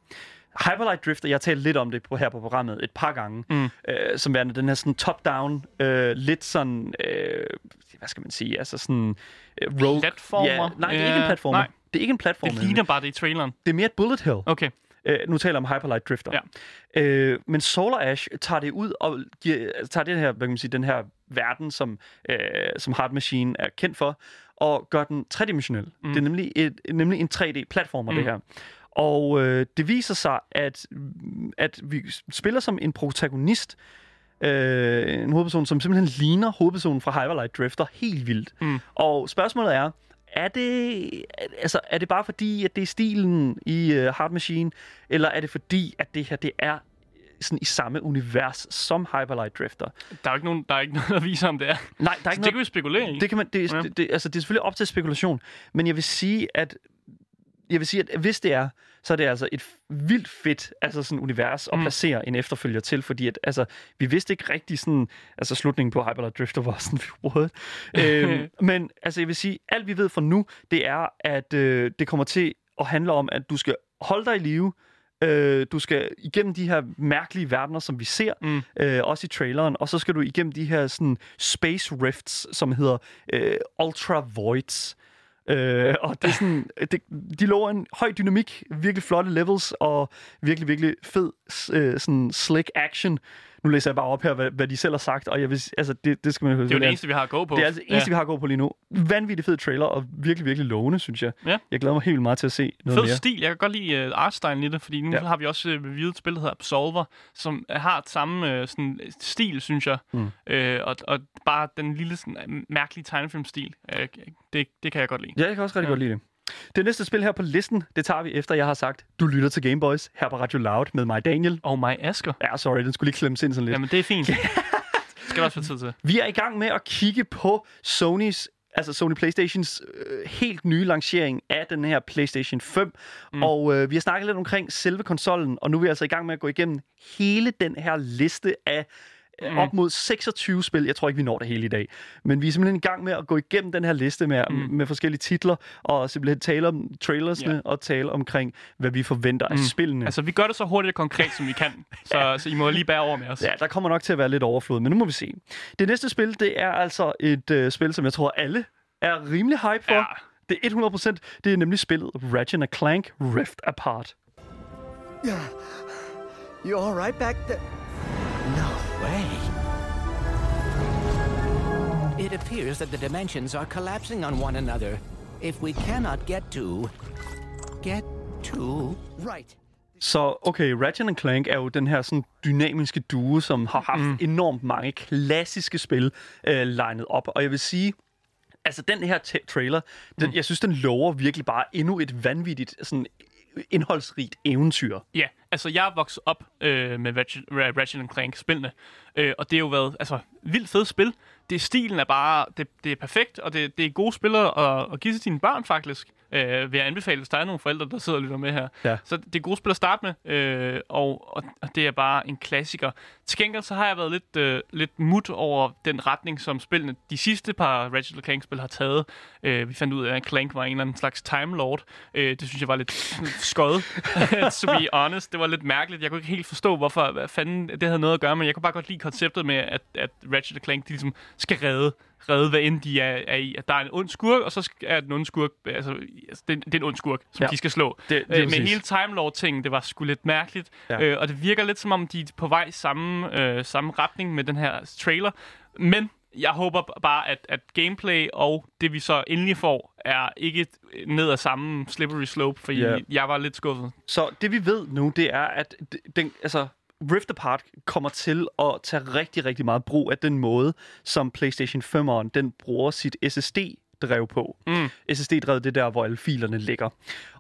Hyperlight Drifter, jeg har talt lidt om det på, her på programmet et par gange, mm. øh, som værende den her sådan top-down, øh, lidt sådan, øh, hvad skal man sige, altså sådan... Øh, rogue. Platformer? Ja, nej, det er ikke en platformer. nej. Det er ikke en platformer. Det ligner bare det i traileren. det er mere et bullet hell. Okay. Øh, nu taler jeg om Hyperlight Drifter. Ja. Øh, men Solar Ash tager det ud og giver, altså, tager det her, hvad kan man sige, den her verden, som, øh, som Hard Machine er kendt for, og gør den tredimensionel. Mm. Det er nemlig, et, nemlig en 3D-platformer, mm. det her. Og øh, det viser sig, at, at vi spiller som en protagonist, øh, en hovedperson, som simpelthen ligner hovedpersonen fra Hyperlight Drifter helt vildt. Mm. Og spørgsmålet er, er det, altså, er det bare fordi, at det er stilen i uh, Hard Machine, eller er det fordi, at det her det er sådan i samme univers som Hyperlight Drifter? Der er ikke nogen, der er ikke noget, der viser, om det er. Nej, der er Så ikke det kan vi spekulere i. det kan man, det, ja. det, det, altså, det er selvfølgelig op til spekulation, men jeg vil sige, at jeg vil sige, at hvis det er, så er det altså et vildt fedt altså sådan univers at Mm. placere en efterfølger til, fordi at, altså, vi vidste ikke rigtig sådan, altså slutningen på Hyperlight Drifter var sådan, what? øhm, men altså, jeg vil sige, alt vi ved fra nu, det er, at øh, det kommer til at handle om, at du skal holde dig i live, Øh, du skal igennem de her mærkelige verdener, som vi ser, Mm. øh, også i traileren, og så skal du igennem de her sådan, space rifts, som hedder øh, Ultra Voids. Øh, og det er sådan, det, de lover en høj dynamik, virkelig flotte levels, og virkelig, virkelig fed, øh, sådan slick action. Nu læser jeg bare op her, hvad, hvad de selv har sagt, og jeg vil, altså, det, det skal man Det er jo det eneste, vi har at gå på. det er altså det eneste, ja. vi har at gå på lige nu. Vanvittig fed trailer, og virkelig, virkelig lovende, synes jeg. Ja. Jeg glæder mig helt vildt meget til at se noget Fed mere. stil. Jeg kan godt lide uh, artstylen i det, fordi nu Ja. har vi også uh, reviewet et spil, der hedder Absolver, som uh, har samme uh, sådan, øh, stil, synes jeg. Mm. Uh, og, og bare den lille sådan, mærkelige tegnefilmstil, uh, det, det kan jeg godt lide. Ja, jeg kan også rigtig ja. godt lide det. Det næste spil her på listen, det tager vi efter, jeg har sagt, du lytter til Gameboys her på Radio Loud med mig, Daniel. Og mig, Asker. Ja, sorry, den skulle lige klemmes ind sådan lidt. Jamen, det er fint. det skal også være tid til. Vi er i gang med at kigge på Sonys altså Sony Playstations øh, helt nye lancering af den her PlayStation 5. Mm. Og øh, vi har snakket lidt omkring selve konsollen, og nu er vi altså i gang med at gå igennem hele den her liste af mm. op mod 26 spil. Jeg tror ikke, vi når det hele i dag. Men vi er simpelthen i gang med at gå igennem den her liste med, mm. med forskellige titler, og simpelthen tale om trailersne, Ja. og tale omkring, hvad vi forventer af spillene. Altså, vi gør det så hurtigt og konkret, som vi kan. Så, så I må lige bære over med os. Ja, der kommer nok til at være lidt overflod, men nu må vi se. Det næste spil, det er altså et øh, spil, som jeg tror alle er rimelig hype for. Ja. Det er 100%. Det er nemlig spillet Ratchet Clank Rift Apart. You all right back there? No way. It appears that the dimensions are collapsing on one another. If we cannot get to. get to. Right. Så okay, Ratchet Clank er jo den her sådan dynamiske duo, som har haft mm. enormt mange klassiske spil øh, legnet op. Og jeg vil sige, altså den her t- trailer, den, mm. jeg synes, den lover virkelig bare endnu et vanvittigt sådan indholdsrigt eventyr. Ja, altså jeg er vokset op øh, med Ratchet, Ratchet Clank-spillene, øh, og det er jo været altså, vildt fedt spil. Det stilen er bare, det, det er perfekt, og det, det er gode spillere at, at give til dine børn faktisk. Øh, vil jeg anbefale, hvis der er nogle forældre, der sidder og lytter med her. Ja. Så det er gode spil at starte med, øh, og, og, og det er bare en klassiker. Til gengæld så har jeg været lidt, øh, lidt mut over den retning, som spillene, de sidste par Ratchet Clank-spil har taget. Øh, vi fandt ud af, at Clank var en eller anden slags Time Lord. Øh, det synes jeg var lidt skød, to be honest. Det var lidt mærkeligt. Jeg kunne ikke helt forstå, hvorfor hvad fanden det havde noget at gøre, men jeg kunne bare godt lide konceptet med, at, at Ratchet Clank de ligesom skal redde redde, hvad end de er, er i. At der er en ond skurk, og så er den onde skurk, altså, altså det, det er en ond skurk, som Ja. de skal slå. Det- det øh, med præcis. hele Time Lord-ting, det var sgu lidt mærkeligt. Ja. Øh, og det virker lidt som om, de er på vej samme, øh, samme retning med den her trailer. Men jeg håber bare, at, at gameplay og det, vi så endelig får, er ikke ned ad samme slippery slope, fordi yeah. jeg var lidt skuffet. Så det vi ved nu, det er, at den, altså, Rift Apart kommer til at tage rigtig, rigtig meget brug af den måde, som PlayStation 5'eren den bruger sit SSD-drev på. Mm. SSD-drevet, det er der, hvor alle filerne ligger.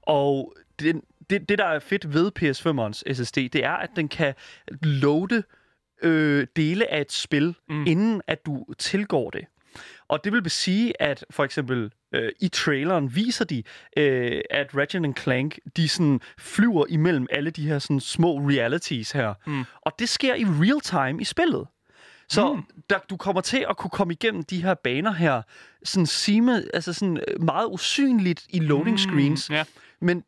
Og den, det, det, der er fedt ved PS5'erens SSD, det er, at den kan loade øh, dele af et spil, mm. inden at du tilgår det. Og det vil sige, at for eksempel øh, i traileren viser de, øh, at Ratchet Clank, de sådan flyver imellem alle de her sådan små realities her. Mm. Og det sker i real time i spillet. Så mm. der, du kommer til at kunne komme igennem de her baner her, sådan sime, altså sådan øh, meget usynligt i loading screens. Mm, ja. Men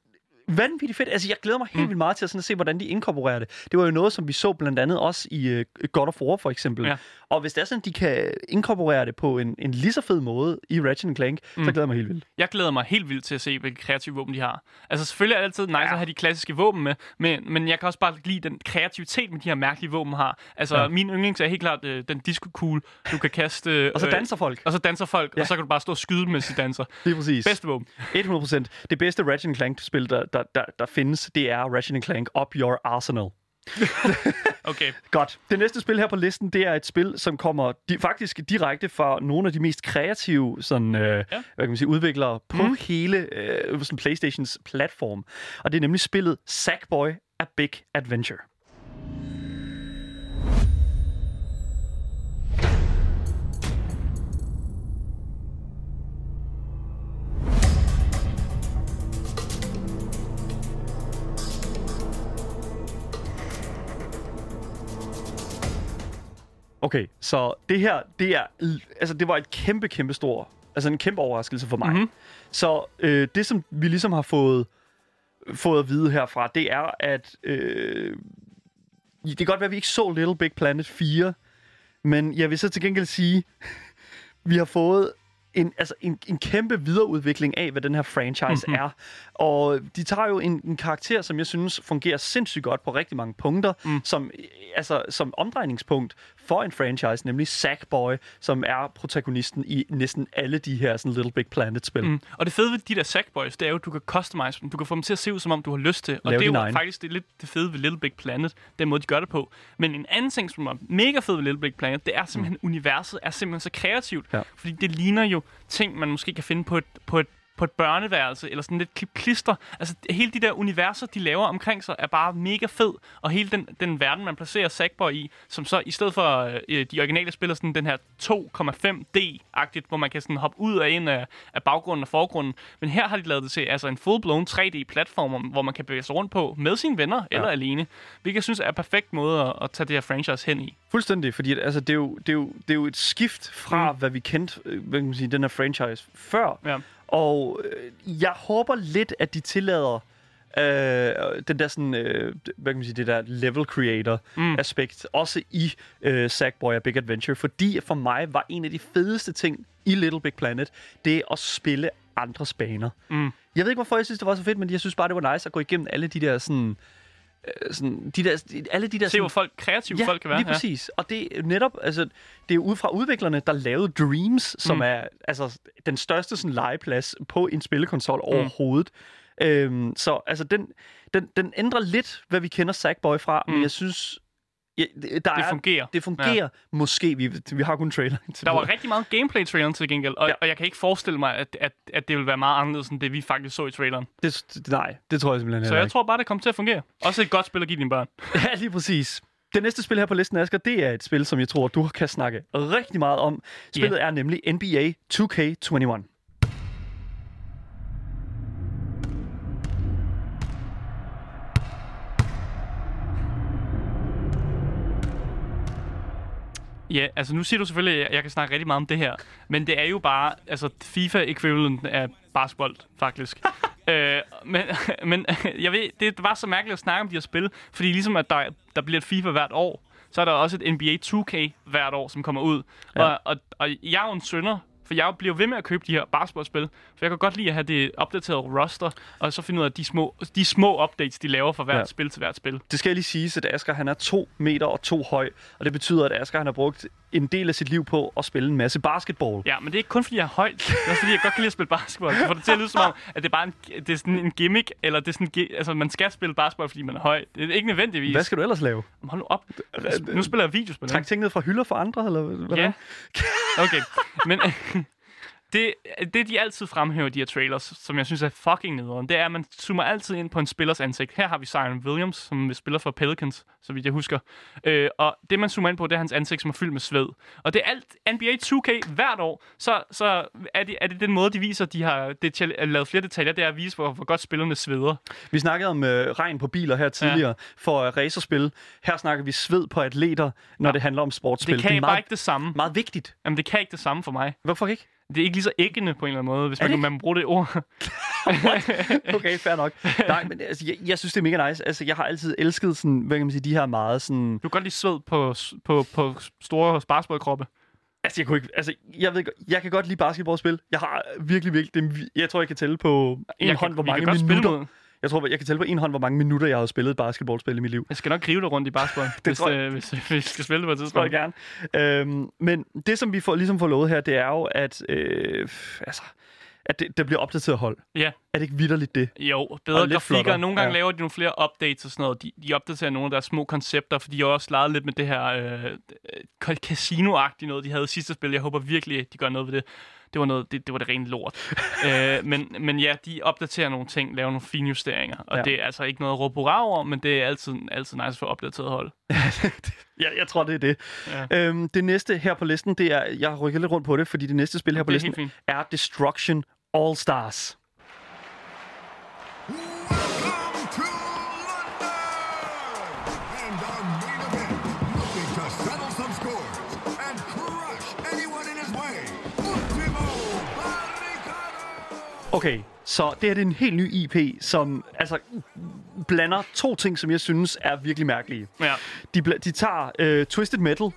vanvittigt fedt. Altså, jeg glæder mig helt vildt meget til at, sådan at se, hvordan de inkorporerer det. Det var jo noget, som vi så blandt andet også i uh, God of War, for eksempel. Ja. Og hvis det er sådan, de kan inkorporere det på en, en lige så fed måde i Ratchet Clank, mm. så glæder jeg mig helt vildt. Jeg glæder mig helt vildt til at se, hvilke kreative våben de har. Altså selvfølgelig er det altid nice ja. at have de klassiske våben med, men, men jeg kan også bare lide den kreativitet, med de her mærkelige våben har. Altså ja. min yndlings er helt klart øh, den disco cool, du kan kaste... Øh, og så danser folk. Og så danser folk, ja. og så kan du bare stå og skyde dem, mens de danser. Det er præcis. Bedste våben. 100%. Det bedste Ratchet Clank-spil, der, der, der, der findes, det er Ratchet Clank Up Your Arsenal. okay. Godt. Det næste spil her på listen, det er et spil, som kommer di- faktisk direkte fra nogle af de mest kreative sådan, øh, ja. hvad kan man sige, udviklere på mm. hele øh, sådan Playstations platform. Og det er nemlig spillet Sackboy A Big Adventure. Okay, så det her, det er, altså det var et kæmpe, kæmpe stor, altså en kæmpe overraskelse for mig. Mm-hmm. Så øh, det, som vi ligesom har fået, fået at vide herfra, det er, at øh, det kan godt være, at vi ikke så Little Big Planet 4, men jeg vil så til gengæld sige, vi har fået en, altså en, en kæmpe videreudvikling af, hvad den her franchise mm-hmm. er. Og de tager jo en, en karakter, som jeg synes fungerer sindssygt godt på rigtig mange punkter, mm. som, altså, som omdrejningspunkt for en franchise, nemlig Sackboy, som er protagonisten i næsten alle de her sådan Little Big Planet-spil. Mm. Og det fede ved de der Sackboys, det er jo, at du kan customize dem. Du kan få dem til at se ud, som om du har lyst til. Og Lave det er jo egen. faktisk det, lidt det fede ved Little Big Planet, den måde, de gør det på. Men en anden ting, som er mega fed ved Little Big Planet, det er simpelthen, mm. universet er simpelthen så kreativt. Ja. Fordi det ligner jo ting, man måske kan finde på et, på et på et børneværelse, eller sådan lidt klip klister. Altså, hele de der universer, de laver omkring sig, er bare mega fed. Og hele den, den verden, man placerer Sackboy i, som så i stedet for øh, de originale spiller sådan den her 2,5D-agtigt, hvor man kan sådan hoppe ud og ind af, af baggrunden og forgrunden. Men her har de lavet det til altså en full-blown 3D-platform, hvor man kan bevæge sig rundt på med sine venner ja. eller alene. Hvilket jeg synes er en perfekt måde at, at tage det her franchise hen i. Fuldstændig, fordi altså, det, er jo, det, er jo, det er jo et skift fra, mm. hvad vi kendte, øh, hvad kan man sige, den her franchise før. Ja. Og øh, jeg håber lidt, at de tillader øh, den der sådan, øh, hvad kan man sige, det der level creator mm. aspekt, også i øh, Sackboy og Big Adventure, fordi for mig var en af de fedeste ting i Little Big Planet, det er at spille andres baner. Mm. Jeg ved ikke, hvorfor jeg synes, det var så fedt, men jeg synes bare, det var nice at gå igennem alle de der sådan, sådan de der, alle de der... Se, hvor folk, kreative ja, folk kan være. lige præcis. Ja. Og det er netop, altså, det er ud fra udviklerne, der lavede Dreams, som Mm. er altså, den største sådan, legeplads på en spillekonsol mm. overhovedet. Øhm, så altså, den, den, den ændrer lidt, hvad vi kender Sackboy fra, mm. men jeg synes, ja, det, der Det er, fungerer. det fungerer ja. måske. Vi, vi har kun trailer. Der var rigtig meget gameplay i traileren til gengæld, og, Ja. og jeg kan ikke forestille mig, at, at, at det vil være meget anderledes, end det vi faktisk så i traileren. det, nej, det tror jeg simpelthen Så heller jeg ikke. tror bare, det kommer til at fungere. Også et godt spil at give dine børn. Ja, lige præcis. Det næste spil her på listen, Asger, det er et spil, som jeg tror, du kan snakke rigtig meget om. Spillet yeah. er nemlig NBA 2K21. Ja, altså nu siger du selvfølgelig, at jeg kan snakke rigtig meget om det her, men det er jo bare altså FIFA-equivalent af basketball, faktisk. øh, men men jeg ved, det var så mærkeligt at snakke om de her spil, fordi ligesom at der, der bliver et FIFA hvert år, så er der også et NBA 2K hvert år, som kommer ud. Ja. Og, og, og jeg er jo en sønder, for jeg bliver ved med at købe de her basketballspil, for jeg kan godt lide at have det opdaterede roster, og så finde ud af de små, de små updates, de laver fra hvert Ja. spil til hvert spil. Det skal lige siges, at Asger han er 2 meter og 2 høj, og det betyder, at Asger han har brugt en del af sit liv på at spille en masse basketball. Ja, men det er ikke kun fordi, jeg er højt. Det er også fordi, jeg godt kan lide at spille basketball. Får det til at lyde som om, at det er bare en, det er sådan en gimmick, eller det er sådan, altså man skal spille basketball, fordi man er høj. Det er ikke nødvendigvis. Hvad skal du ellers lave? Hold nu op. Nu spiller jeg videospil. Træk ting ned fra hylder for andre, eller hvordan? Ja. Okay. Men, det, det, de altid fremhæver, de her trailers, som jeg synes er fucking nederen, det er, at man zoomer altid ind på en spillers ansigt. Her har vi Siren Williams, som spiller for Pelicans, så vidt jeg husker. Øh, og det, man zoomer ind på, det er hans ansigt, som er fyldt med sved. Og det er alt NBA 2K hvert år, så, så er, det, er det den måde, de viser, de har det, lavet flere detaljer, det er at vise, hvor, hvor godt spillerne sveder. Vi snakkede om øh, regn på biler her tidligere ja. for uh, racerspil. Her snakker vi sved på atleter, når ja. det handler om sportsspil. Det kan det er meget, bare ikke det samme. Meget vigtigt. Jamen, det kan ikke det samme for mig. Hvorfor ikke? Det er ikke lige så æggende på en eller anden måde, hvis man, man bruge det ord. okay, fair nok. Nej, men altså, jeg, jeg synes, det er mega nice. Altså, jeg har altid elsket sådan, hvad kan man sige, de her meget sådan... Du kan godt lide sved på, på, på store basketballkroppe. Altså, jeg, kunne ikke, altså, jeg, ved, jeg kan godt lide basketballspil. Jeg har virkelig, virkelig... Det, jeg tror, jeg kan tælle på en jeg hånd, kan, hvor mange kan minutter... Jeg tror, jeg kan tælle på en hånd, hvor mange minutter, jeg har spillet basketballspil i mit liv. Jeg skal nok rive dig rundt i basketball, det hvis, tror jeg. Øh, hvis, hvis vi skal spille det på et tidspunkt. Det tror jeg gerne. Øhm, men det, som vi får, ligesom får lovet her, det er jo, at, øh, altså, at det, det bliver opdateret hold. Ja. Er det ikke vidderligt det? Jo, bedre grafikker. Nogle gange ja. laver de nogle flere updates og sådan noget. De, de opdaterer nogle af deres små koncepter, for de har også leget lidt med det her øh, casino-agtige noget, de havde i sidste spil. Jeg håber virkelig, at de gør noget ved det det var, noget, det, det, var det rene lort. øh, men, men ja, de opdaterer nogle ting, laver nogle fine justeringer. Og ja. det er altså ikke noget at råbe over, men det er altid, altid nice for opdateret hold. ja, jeg tror, det er det. Ja. Øhm, det næste her på listen, det er, jeg har rykket lidt rundt på det, fordi det næste spil her på listen er Destruction All Stars. Okay, så det her det er en helt ny IP, som altså blander to ting, som jeg synes er virkelig mærkelige. Ja. De, de tager uh, Twisted Metal,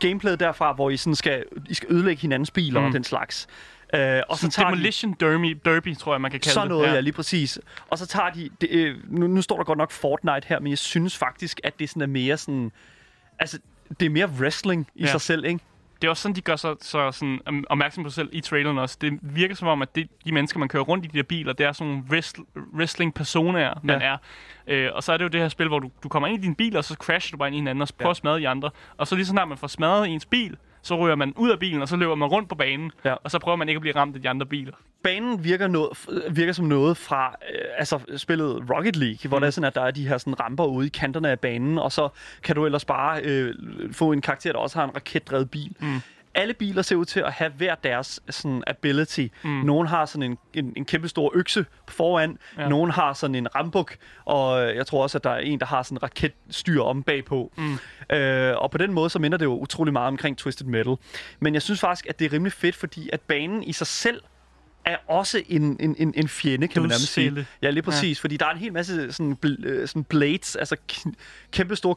gameplayet derfra, hvor I, sådan skal, I skal ødelægge hinandens biler mm. og den slags. Uh, og så tager Demolition de, derby, derby, tror jeg, man kan kalde så det. noget, ja. ja, lige præcis. Og så tager de... Det, uh, nu, nu står der godt nok Fortnite her, men jeg synes faktisk, at det sådan er mere sådan... Altså, det er mere wrestling i ja. sig selv, ikke? Det er også sådan, de gør sig så sådan, opmærksom på sig selv i traileren også. Det virker som om, at det, de mennesker, man kører rundt i de der biler, det er sådan nogle wrestling-personer, man ja. er. Øh, og så er det jo det her spil, hvor du, du kommer ind i din bil, og så crasher du bare ind i hinanden, og prøver ja. at smadre de andre. Og så lige så snart man får smadret ens bil, så ryger man ud af bilen, og så løber man rundt på banen, ja. og så prøver man ikke at blive ramt af de andre biler. Banen virker, noget, virker som noget fra øh, altså spillet Rocket League, hvor mm. der er sådan, at der er de her sådan, ramper ude i kanterne af banen, og så kan du ellers bare øh, få en karakter, der også har en raketdrevet bil. Mm alle biler ser ud til at have hver deres sådan, ability. Mm. Nogle har sådan en, en, en kæmpe stor økse foran, ja. nogle har sådan en rambuk, og jeg tror også, at der er en, der har sådan en raketstyr om bagpå. Mm. Øh, og på den måde, så minder det jo utrolig meget omkring Twisted Metal. Men jeg synes faktisk, at det er rimelig fedt, fordi at banen i sig selv er også en, en, en, en fjende, kan man nærmest sige. Ja, lige præcis. Ja. Fordi der er en hel masse sådan, bl- øh, sådan blades, altså kæmpe store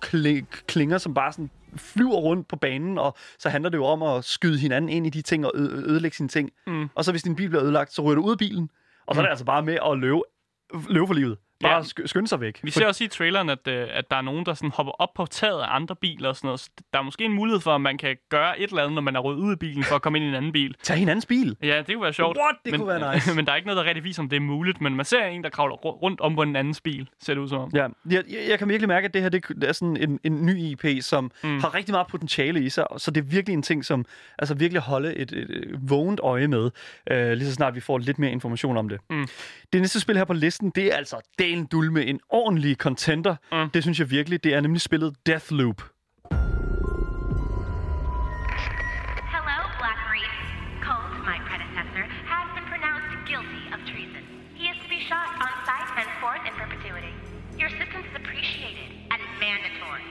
klinger, som bare sådan flyver rundt på banen, og så handler det jo om at skyde hinanden ind i de ting og ødelægge sine ting. Mm. Og så hvis din bil bliver ødelagt, så ryger du ud af bilen, og så mm. er det altså bare med at løbe, løbe for livet. Bare ja. skynde sig væk. Vi ser også i traileren, at, øh, at der er nogen, der sådan hopper op på taget af andre biler og sådan noget. Så der er måske en mulighed for, at man kan gøre et eller andet, når man er rødt ud af bilen for at komme ind i en anden bil. Tag hinandens bil? Ja, det kunne være sjovt. What? Det men, kunne være nice. men der er ikke noget, der rigtig viser, om det er muligt. Men man ser en, der kravler rundt om på en andens bil, ser det ud som Ja, jeg, jeg kan virkelig mærke, at det her det er sådan en, en ny IP, som mm. har rigtig meget potentiale i sig. Så det er virkelig en ting, som altså virkelig holde et, et, et vågent øje med, øh, lige så snart vi får lidt mere information om det. Mm. Det næste spil her på listen, det er altså Dalen Dulme, en ordentlig contender. Mm. Det synes jeg virkelig. Det er nemlig spillet Deathloop. Hello, Black Reef. Colt, my predecessor, has been pronounced guilty of treason. He is to be shot on sight henceforth in perpetuity. Your assistance is appreciated and mandatory.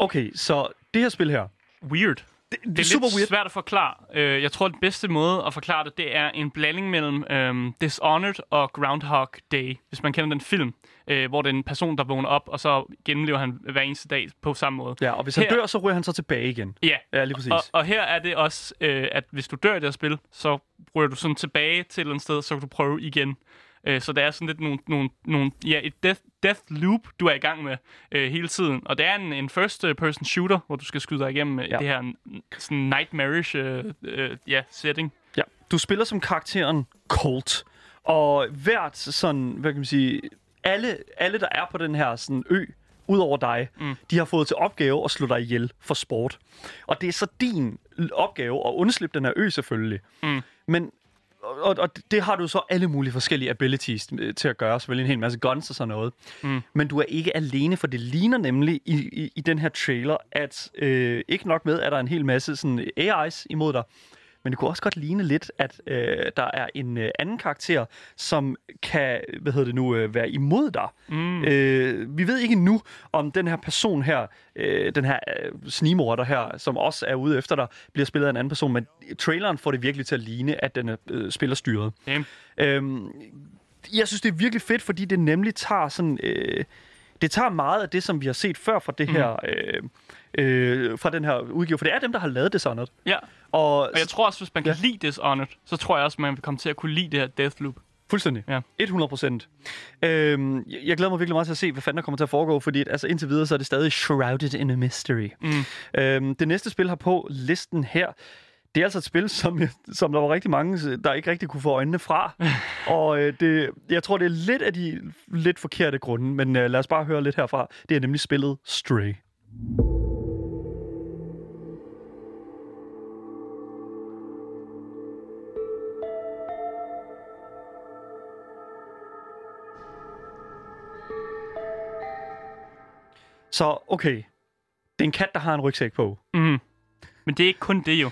Okay, så det her spil her. Weird. Det, det, det er super lidt weird. svært at forklare. Uh, jeg tror, den bedste måde at forklare det, det er en blanding mellem um, Dishonored og Groundhog Day, hvis man kender den film, uh, hvor det er en person, der vågner op, og så gennemlever han hver eneste dag på samme måde. Ja, og hvis her, han dør, så ryger han så tilbage igen. Ja, ja lige præcis. Og, og her er det også, uh, at hvis du dør i det her spil, så ryger du sådan tilbage til et eller andet sted, så kan du prøve igen. Øh, så det er sådan lidt nogle, nogle, nogle, ja, et death, death loop, du er i gang med øh, hele tiden. Og det er en, en first-person shooter, hvor du skal skyde dig igennem ja. det her sådan nightmarish øh, øh, ja, setting. Ja, du spiller som karakteren Colt, og hvert sådan, hvad kan man sige, alle, alle der er på den her sådan ø, ud over dig, mm. de har fået til opgave at slå dig ihjel for sport. Og det er så din opgave at undslippe den her ø selvfølgelig. Mm. Men og, og det har du så alle mulige forskellige abilities øh, til at gøre. Selvfølgelig en hel masse guns og sådan noget. Mm. Men du er ikke alene, for det ligner nemlig i, i, i den her trailer, at øh, ikke nok med, at der er en hel masse sådan AI's imod dig, men det kunne også godt ligne lidt, at øh, der er en øh, anden karakter, som kan, hvad hedder det nu, øh, være imod dig. Mm. Øh, vi ved ikke nu, om den her person her, øh, den her øh, snimorder her, som også er ude efter dig, bliver spillet af en anden person, men traileren får det virkelig til at ligne, at den er øh, spillerstyret. Damn. Øhm, jeg synes, det er virkelig fedt, fordi det nemlig tager sådan... Øh, det tager meget af det, som vi har set før fra det her... Øh, øh, fra den her udgave, for det er dem, der har lavet Dishonored. Ja, Og, og jeg tror også, hvis man kan Ja. lide Dishonored, så tror jeg også, man vil komme til at kunne lide det her Deathloop. Fuldstændig. Ja. 100 procent. Øhm, jeg glæder mig virkelig meget til at se, hvad fanden der kommer til at foregå, fordi at, altså, indtil videre så er det stadig shrouded in a mystery. Mm. Øhm, det næste spil har på listen her, det er altså et spil, som, som der var rigtig mange, der ikke rigtig kunne få øjnene fra. og øh, det, jeg tror, det er lidt af de lidt forkerte grunde, men øh, lad os bare høre lidt herfra. Det er nemlig spillet Stray. Så okay, det er en kat, der har en rygsæk på. Mm. Men det er ikke kun det jo.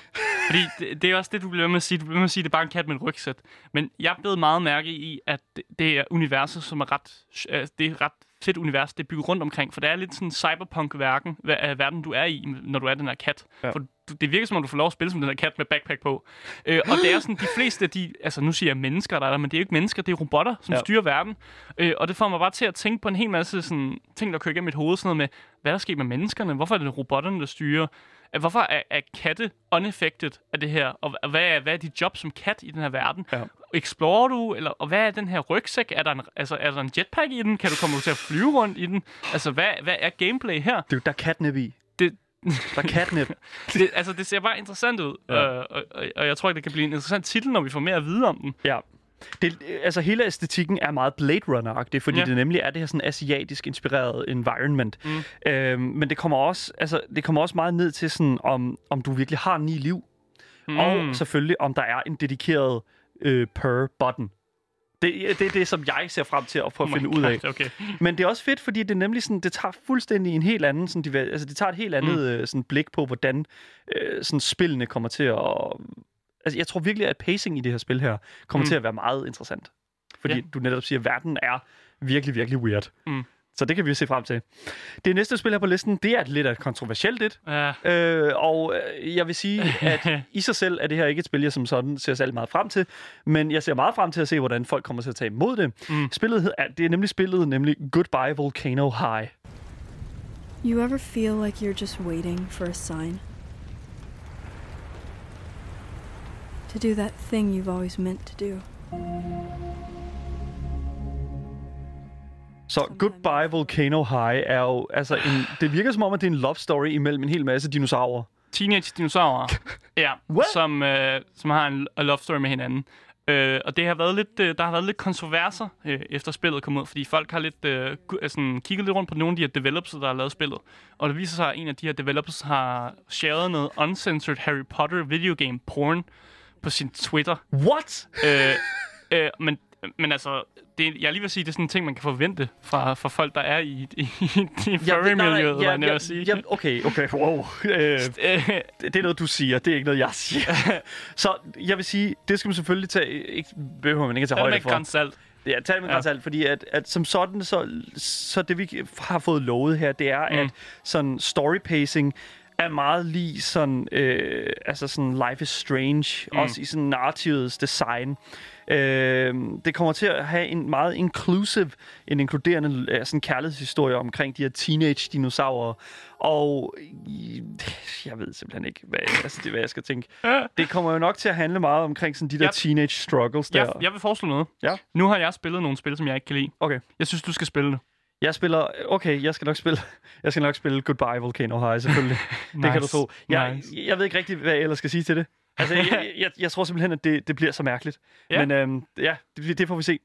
Fordi det, det er også det, du bliver ved med at sige. Du bliver ved med at sige, at det er bare en kat med en rygsæk. Men jeg blev meget mærke i, at det, er universet, som er ret, altså, det er ret ret fedt univers, det er bygget rundt omkring. For det er lidt sådan en cyberpunk-verden, verden, du er i, når du er den her kat. Ja. For det virker som om, du får lov at spille som den her kat med backpack på. Øh, og det er sådan, de fleste af de, altså nu siger jeg mennesker, der er der, men det er jo ikke mennesker, det er robotter, som Ja. styrer verden. Øh, og det får mig bare til at tænke på en hel masse sådan, ting, der kører igennem mit hoved. Sådan noget med, hvad der sker med menneskerne? Hvorfor er det robotterne, der styrer? Hvorfor er, er katte unaffected af det her? Og hva- hvad er, hvad er dit job som kat i den her verden? Ja. Explorer du? Eller, og hvad er den her rygsæk? Er der, en, altså, er der en jetpack i den? Kan du komme til at flyve rundt i den? Altså, hvad, hvad er gameplay her? Det, er jo- der er catnip i. Det, Der er catnip. det, altså, det ser bare interessant ud. Ja. Øh, og, og, og jeg tror, det kan blive en interessant titel, når vi får mere at vide om den. Ja. Det, altså hele æstetikken er meget Blade Runner-agtig, fordi ja. Det nemlig er det her sådan asiatisk inspireret environment. Mm. Øhm, men det kommer også altså det kommer også meget ned til sådan om om du virkelig har ni liv, mm. og selvfølgelig om der er en dedikeret øh, per button. Det, det er det, som jeg ser frem til at prøve at Oh finde ud af. God, Okay. Men det er også fedt, fordi det nemlig sådan, det tager fuldstændig en helt anden, sådan, diver- altså det tager et helt andet mm. sådan, blik på, hvordan øh, sådan, spillene kommer til at... Altså jeg tror virkelig, at pacing i det her spil her kommer mm. Til at være meget interessant. Fordi Ja. du netop siger, at verden er virkelig, virkelig weird. Mm. Så det kan vi se frem til. Det næste spil her på listen, det er lidt af et kontroversielt et. Ja. Øh, og øh, jeg vil sige, at i sig selv er det her ikke et spil, jeg som sådan ser særlig meget frem til. Men jeg ser meget frem til at se, hvordan folk kommer til at tage imod det. Mm. Spillet er, det er nemlig spillet, nemlig Goodbye Volcano High. You ever feel like you're just waiting for a sign? To do that thing you've always meant to do. Så Goodbye Volcano High er jo, altså en, det virker som om, at det er en love story imellem en hel masse dinosaurer. Teenage dinosaurer. ja, What? som, øh, som har en, en love story med hinanden. Øh, og det har været lidt, øh, der har været lidt kontroverser øh, efter spillet kom ud, fordi folk har lidt øh, sådan, kigget lidt rundt på nogle af de her developers, der har lavet spillet. Og det viser sig, at en af de her developers har shared noget uncensored Harry Potter videogame porn på sin Twitter. What? øh, øh, men, men altså, det, jeg lige vil sige, det er sådan en ting, man kan forvente fra, fra folk, der er i, i, i, i furry-miljøet, ja, ja, jeg ja, sige. ja, okay, okay, wow. Øh, Øh, det er noget, du siger, det er ikke noget, jeg siger. Så jeg vil sige, det skal man selvfølgelig tage, ikke, behøver man ikke at tage højde med for. græns salt. Ja, det med ja. alt, fordi at, at som sådan, så, så det vi har fået lovet her, det er, mm. at sådan story pacing er meget lige sådan, øh, altså sådan Life is Strange, mm. også i sådan narrativets design. Øh, det kommer til at have en meget inclusive, en inkluderende øh, sådan kærlighedshistorie omkring de her teenage dinosaurer. Og jeg ved simpelthen ikke, hvad, altså, det, hvad jeg skal tænke. Det kommer jo nok til at handle meget omkring sådan de der Jeg- teenage struggles der. Jeg, jeg vil foreslå noget. Ja. Nu har jeg spillet nogle spil, som jeg ikke kan lide. Okay. Jeg synes, du skal spille det. Jeg spiller... Okay, jeg skal nok spille... Jeg skal nok spille Goodbye Volcano High, selvfølgelig. Det kan du Nice. tro. Jeg, Nice. jeg ved ikke rigtig, hvad jeg ellers skal sige til det. Altså, jeg, jeg, jeg tror simpelthen, at det, det bliver så mærkeligt. Ja. Men øhm, ja, det, det får vi se.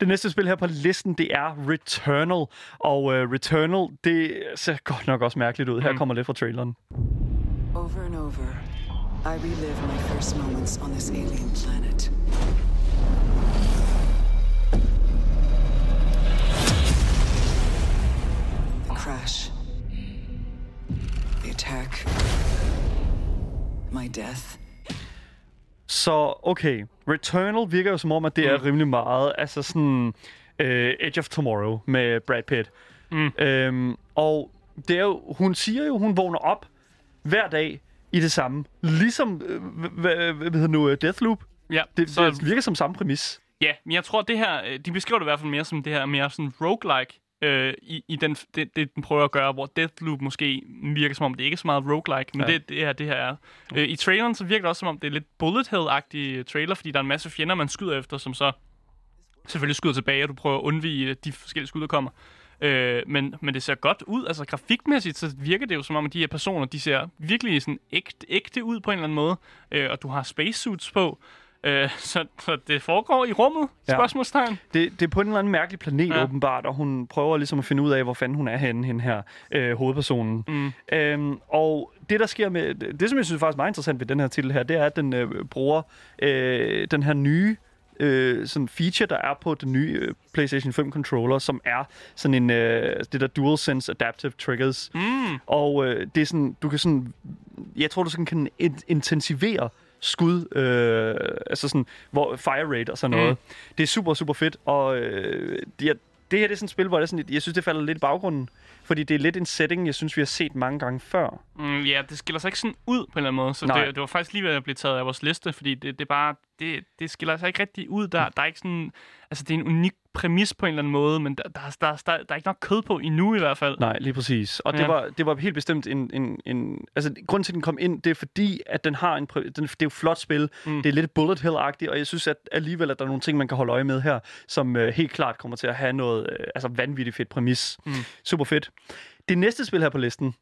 Det næste spil her på listen, det er Returnal. Og øh, Returnal, det ser godt nok også mærkeligt ud. Her Mm. kommer lidt fra traileren. Over and over, I relive my first moments on this alien planet. Crash. The attack. My death. Så okay, Returnal virker jo som om, at det er rimelig meget, altså sådan uh, Edge of Tomorrow med Brad Pitt. Mm. Øhm, og det er jo, hun siger jo, hun vågner op hver dag i det samme. Ligesom, øh, hvad, hvad hedder nu, øh, Deathloop. Ja, Det, så- det virker som samme præmis. Ja, men jeg tror, det her, øh, de beskriver det i hvert fald mere som det her mere sådan roguelike, øh, i, i den, det, det, den prøver at gøre, hvor Deathloop måske virker som om, det ikke er så meget roguelike, men Ja. det, det er det her er. Øh, I traileren så virker det også som om, det er lidt bullet hell-agtig trailer, fordi der er en masse fjender, man skyder efter, som så selvfølgelig skyder tilbage, og du prøver at undvige øh, de forskellige skud, der kommer. Øh, men, men det ser godt ud. Altså grafikmæssigt, så virker det jo som om, at de her personer, de ser virkelig sådan ægte, ægte ud på en eller anden måde. Øh, og du har spacesuits på. Øh, så, så det foregår i rummet, Ja. spørgsmålstegn. Det, det er på en eller anden mærkelig planet, Ja. åbenbart, og hun prøver ligesom at finde ud af, hvor fanden hun er henne, hende her øh, hovedpersonen. Mm. Øhm, og det, der sker med... Det, som jeg synes faktisk er meget interessant ved den her titel her, det er, at den øh, bruger øh, den her nye øh, sådan feature, der er på den nye øh, PlayStation 5 controller, som er sådan en øh, det der DualSense Adaptive Triggers. Mm. Og øh, det er sådan, du kan sådan, jeg tror, du sådan kan in- intensivere skud, øh, altså sådan, hvor fire rate og sådan Mm. noget. Mm. Det er super, super fedt, og øh, det, er, det her det er sådan et spil, hvor det er sådan, jeg synes, det falder lidt i baggrunden, fordi det er lidt en setting, jeg synes, vi har set mange gange før. Mm, ja, det skiller sig ikke sådan ud på en eller anden måde, så Nej. det, det var faktisk lige ved at blive taget af vores liste, fordi det, det er bare, det, det skiller sig ikke rigtig ud. Der, der er ikke sådan, altså det er en unik præmis på en eller anden måde, men der, der, der, der, der er ikke nok kød på endnu i hvert fald. Nej, lige præcis. Og Ja. det, var, det var helt bestemt en, en, en... Altså, grunden til, at den kom ind, det er fordi, at den har en... Den, det er jo et flot spil. Mm. Det er lidt bullet hell-agtigt, og jeg synes at alligevel, at der er nogle ting, man kan holde øje med her, som øh, helt klart kommer til at have noget øh, altså vanvittigt fedt præmis. Mm. Super fedt. Det næste spil her på listen,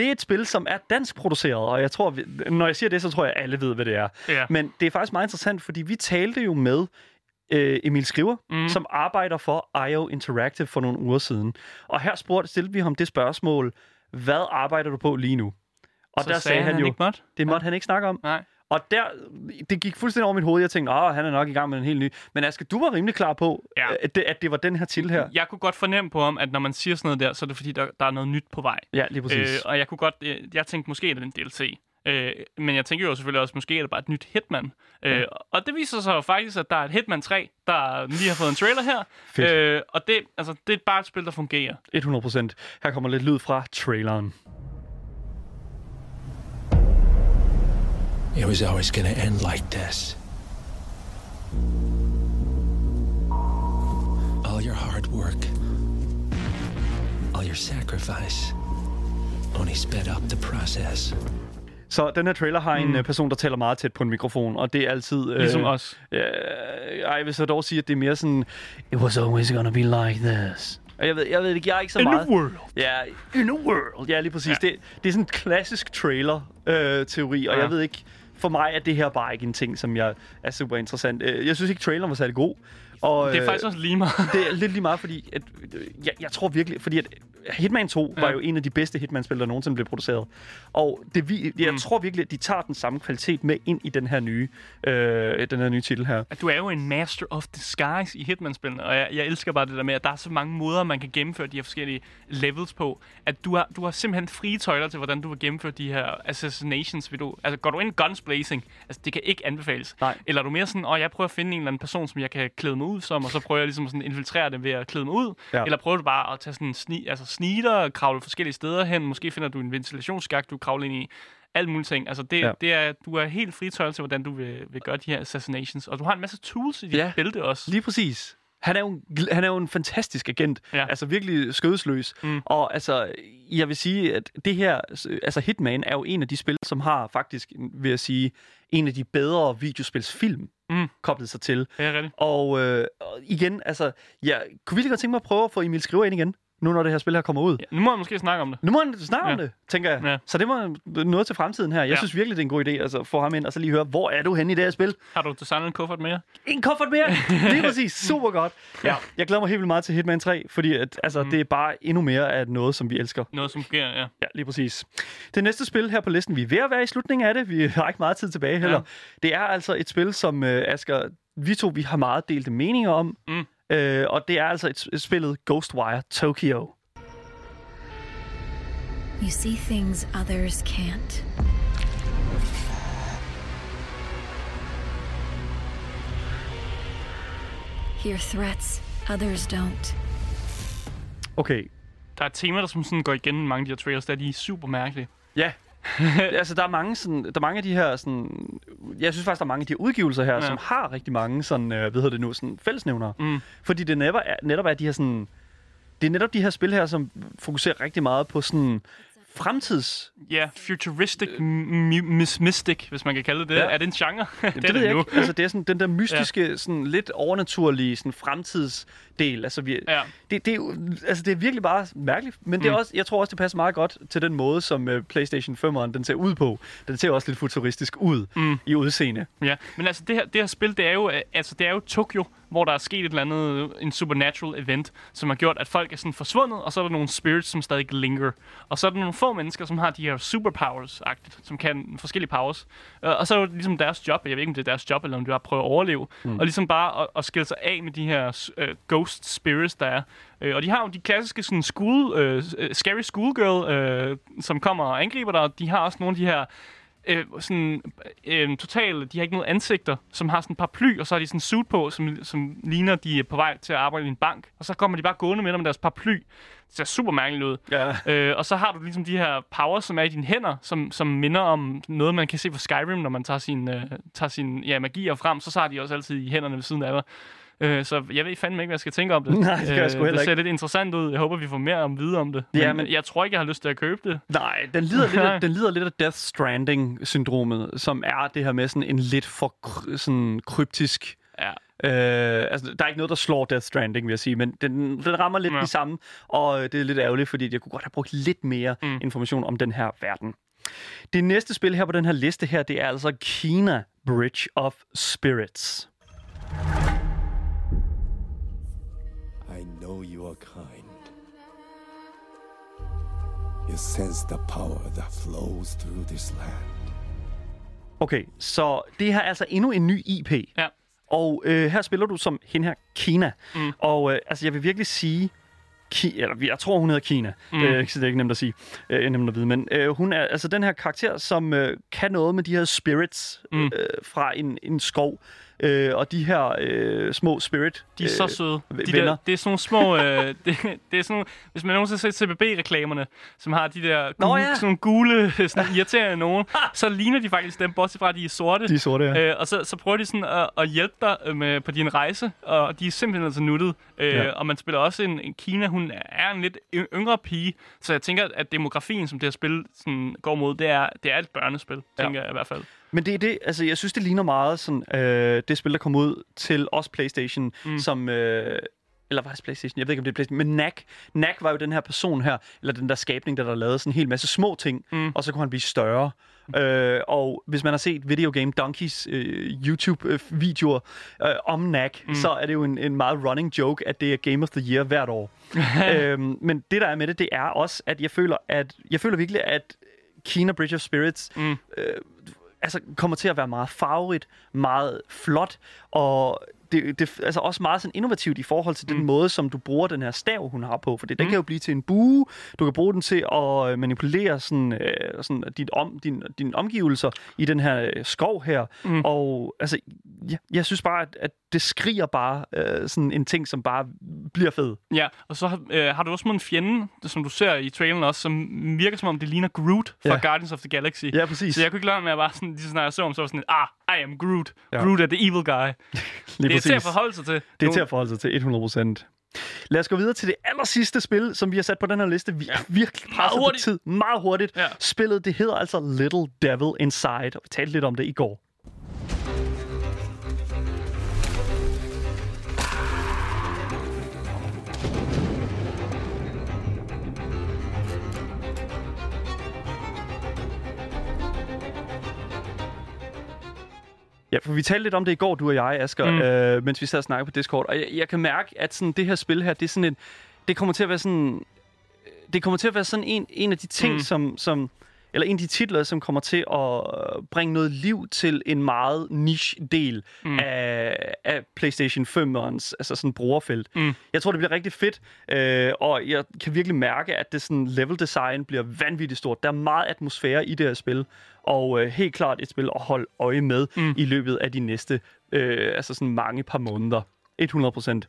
det er et spil, som er dansk produceret, og jeg tror, vi- når jeg siger det, så tror jeg, at alle ved, hvad det er. Ja. Men det er faktisk meget interessant, fordi vi talte jo med øh, Emil Skriver, Mm. som arbejder for IO Interactive for nogle uger siden. Og her spurgte, stillede vi ham det spørgsmål, hvad arbejder du på lige nu? Og Så der sagde han, han jo, ikke måtte? det måtte han ikke snakke om. Nej. Og der, det gik fuldstændig over mit hoved. Jeg tænkte, åh, han er nok i gang med en helt ny. Men Aske, du var rimelig klar på, Ja. at, det, at det var den her til her. Jeg kunne godt fornemme på ham, at når man siger sådan noget der, så er det fordi, der, der er noget nyt på vej. Ja, lige præcis. Øh, og jeg kunne godt, jeg, jeg tænkte måske, at det er en DLC. Øh, men jeg tænker jo selvfølgelig også, måske er det bare et nyt Hitman. Øh, og det viser sig jo faktisk, at der er et Hitman 3, der lige har fået en trailer her. Fedt. Øh, og det, altså, det er bare et spil, der fungerer. 100 procent. Her kommer lidt lyd fra traileren. It was always gonna end like this. All your hard work, all your sacrifice, only sped up the process. Så den her trailer har en mm. person, der taler meget tæt på en mikrofon, og det er altid... Ligesom os. Øh, ej, jeg vil så dog sige, at det er mere sådan... It was always gonna be like this. Og jeg ved, jeg ved ikke, jeg er ikke så In a meget... world. Ja, in a world. Ja, lige præcis. Ja. Det, det er sådan en klassisk trailer-teori, og Ja. jeg ved ikke... For mig er det her bare ikke en ting, som jeg er super interessant. Øh, jeg synes ikke, traileren var særlig god. Og, Det er øh, faktisk også lige meget. det er lidt lige meget, fordi at, øh, jeg, jeg tror virkelig, fordi at Hitman 2 ja. var jo en af de bedste Hitman-spil, der nogensinde blev produceret. Og det, vi, jeg mm. tror virkelig, at de tager den samme kvalitet med ind i den her nye, øh, den her nye titel her. At du er jo en master of disguise i Hitman-spillene, og jeg, jeg elsker bare det der med, at der er så mange måder, man kan gennemføre de her forskellige levels på, at du har, du har simpelthen frie tøjler til, hvordan du vil gennemføre de her assassinations. Vil du, altså, går du ind guns blazing, altså det kan ikke anbefales. Nej. Eller er du mere sådan, åh, jeg prøver at finde en eller anden person, som jeg kan klæde mig ud som, og så prøver jeg ligesom sådan at infiltrere dem ved at klæde mig ud. Ja. Eller prøver du bare at tage sådan sni, altså snitter og kravle forskellige steder hen. Måske finder du en ventilationsskagt, du kravler ind i alt muligt ting. Altså det, Ja. det er, du er helt fritøjet til, hvordan du vil, vil gøre de her assassinations. Og du har en masse tools i dit ja. bælte også. Lige præcis. Han er jo en, han er jo en fantastisk agent. Ja. Altså virkelig skødesløs. Mm. Og altså, jeg vil sige, at det her... Altså Hitman er jo en af de spil, som har faktisk, vil jeg sige, en af de bedre videospilsfilm Mm. koblet sig til. Er rigtigt. Og, øh, igen, altså, ja, kunne vi lige godt tænke mig at prøve at få Emil Skriver ind igen? Nu når det her spil her kommer ud. Ja, nu må jeg måske snakke om det. Nu må han snakke ja. om det, tænker jeg. Ja. Så det var noget til fremtiden her. Jeg Ja. synes virkelig, det er en god idé altså, at få ham ind og så lige høre, hvor er du henne i det her spil? Har du designet en kuffert mere? En kuffert mere! Lige præcis. Super godt. Ja, jeg glæder mig helt vildt meget til Hitman 3, fordi at, altså, mm. det er bare endnu mere af noget, som vi elsker. Noget, som fungerer, ja. Ja, lige præcis. Det næste spil her på listen, vi er ved at være i slutningen af det. Vi har ikke meget tid tilbage heller. Ja. Det er altså et spil, som uh, Asger, vi to vi har meget delte meninger om. Mm. Uh, og det er altså et, et spillet Ghostwire Tokyo. You see things others can't. Hear threats others don't. Okay. Der er et tema, der som sådan går igen i mange af de her trailers, der er de er super mærkelige. Ja. altså, der er mange, sådan, der er mange af de her... Sådan, jeg synes faktisk, der er mange af de her udgivelser her. Ja. som har rigtig mange sådan, øh, hvad hedder det nu, sådan fællesnævnere. Mm. Fordi det netop er, netop er de her sådan... Det er netop de her spil her, som fokuserer rigtig meget på sådan fremtids... Ja, futuristic m- mis- mystic, hvis man kan kalde det det. Ja. Er det en genre? det, det ved jeg ikke. Altså, det er sådan den der mystiske, ja. sådan lidt overnaturlige sådan fremtidsdel. Altså, vi, Ja. det, det, er jo, altså, det er virkelig bare mærkeligt. Men det er Mm. også, jeg tror også, det passer meget godt til den måde, som uh, PlayStation 5'eren den ser ud på. Den ser også lidt futuristisk ud Mm. i udseende. Ja, men altså det her, det her spil, det er jo øh, altså det er jo Tokyo, hvor der er sket et eller andet en supernatural event, som har gjort at folk er sådan forsvundet, og så er der nogle spirits som stadig linger. Og så er der nogle få mennesker som har de her superpowers agtigt, som kan forskellige powers. Øh, Og så er det ligesom deres job, jeg ved ikke om det er deres job eller om det er at prøve at overleve, Mm. og ligesom bare at, at skille sig af med de her uh, ghost spirits der er. Øh, og de har jo de klassiske sådan school, uh, scary schoolgirl, uh, som kommer og angriber dig. De har også nogle af de her øh, sådan øh, totalt, de har ikke noget ansigter, som har sådan et par ply, og så har de sådan en suit på, som, som ligner, de er på vej til at arbejde i en bank. Og så kommer de bare gående med dem med deres paraply. Det ser super mærkeligt ud. Ja. Øh, og så har du ligesom de her powers, som er i dine hænder, som, som minder om noget, man kan se fra Skyrim, når man tager sin, øh, tager sin ja, magier frem. Så har de også altid i hænderne ved siden af dig. Øh, så jeg ved fandme ikke, hvad jeg skal tænke om det. Nej, det gør jeg sgu heller Det ser ikke. lidt interessant ud. Jeg håber, vi får mere om vide om det. Ja, men, men- jeg tror ikke, jeg har lyst til at købe det. Nej, den lider, lidt af, den lider lidt af Death Stranding-syndromet, som er det her med sådan en lidt for sådan kryptisk... Ja. Øh, altså, der er ikke noget, der slår Death Stranding, vil jeg sige, men den, den rammer lidt ja. Ja. de samme, og øh, det er lidt ærgerligt, fordi jeg kunne godt have brugt lidt mere. Mm. information om den her verden. Det næste spil her på den her liste her, det er altså Kina Bridge of Spirits. Know you are kind. You sense the power that flows through this land. Okay, så det her er altså endnu en ny IP. Ja. Og øh, her spiller du som hende her, Kina. Mm. Og øh, altså, jeg vil virkelig sige... Ki, eller jeg tror, hun hedder Kina. Mm. Øh, så det er ikke nemt at sige. Øh, nemt at vide. Men øh, hun er altså den her karakter, som øh, kan noget med de her spirits mm. øh, fra en, en skov. Øh, og de her øh, små spirit De er så søde. De venner. der, det er sådan nogle små... Øh, det, det er sådan nogle, hvis man nogensinde har set CBB-reklamerne, som har de der Nå, gule, ja. sådan nogle gule, sådan irriterende nogen, så ligner de faktisk dem, bortset fra, at de er sorte. De er sorte, ja. Øh, og så, så prøver de sådan at, at hjælpe dig øh, med, på din rejse, og de er simpelthen så nuttet. Øh, Ja. Og man spiller også en, en Kina, hun er en lidt yngre pige, så jeg tænker, at demografien, som det her spil sådan, går mod, det er, det er et børnespil, Ja. tænker jeg i hvert fald. Men det er det, altså jeg synes, det ligner meget sådan, øh, det spil, der kom ud til os PlayStation, mm. som... Øh, eller var det PlayStation? Jeg ved ikke, om det er PlayStation. Men Knack, Knack var jo den her person her, eller den der skabning, der der lavede sådan en hel masse små ting, mm. og så kunne han blive større. Øh, og hvis man har set Video Game Donkeys øh, YouTube-videoer øh, om Knack, mm. så er det jo en, en meget running joke, at det er Game of the Year hvert år. øhm, men det, der er med det, det er også, at jeg føler, at jeg føler virkelig, at Kina Bridge of Spirits mm. øh, altså, kommer til at være meget farverigt, meget flot, og det, det altså også meget sådan innovativt i forhold til mm. den måde, som du bruger den her stav, hun har på. For det, den Mm. kan jo blive til en bue, du kan bruge den til at øh, manipulere sådan, øh, sådan dit om, din, dine omgivelser i den her øh, skov her. Mm. Og altså, jeg, jeg synes bare, at, at det skriger bare øh, sådan en ting, som bare bliver fed. Ja, og så har- øh, har du også en fjende, som du ser i traileren også, som virker som om det ligner Groot fra Ja. Guardians of the Galaxy. Ja, præcis. Så jeg kunne ikke lade med at bare sådan, lige så snart jeg så ham, så var sådan, ah, I am Groot. Ja. Ja. Groot er the evil guy. Lige det er til at præcis. forholde sig til. Det er Nu- til at forholde sig til 100%. Lad os gå videre til det aller sidste spil, som vi har sat på den her liste. Vi er virkelig presset på tid. Meget hurtigt. Ja. Spillet, det hedder altså Little Devil Inside, og vi talte lidt om det i går. Ja, for vi talte lidt om det i går, du og jeg, Asger, Mm. øh, mens vi sad og snakkede på Discord. Og jeg, jeg kan mærke, at sådan, det her spil her, det er sådan en... Det kommer til at være sådan... Det kommer til at være sådan en, en af de ting, mm. som, som... Eller en af de titler, som kommer til at bringe noget liv til en meget niche-del Mm. af, af PlayStation 5'ernes altså sådan brugerfelt. Mm. Jeg tror, det bliver rigtig fedt, øh, og jeg kan virkelig mærke, at det sådan level design bliver vanvittigt stort. Der er meget atmosfære i det her spil, og øh, helt klart et spil at holde øje med mm. i løbet af de næste øh, altså sådan mange par måneder. 100 procent.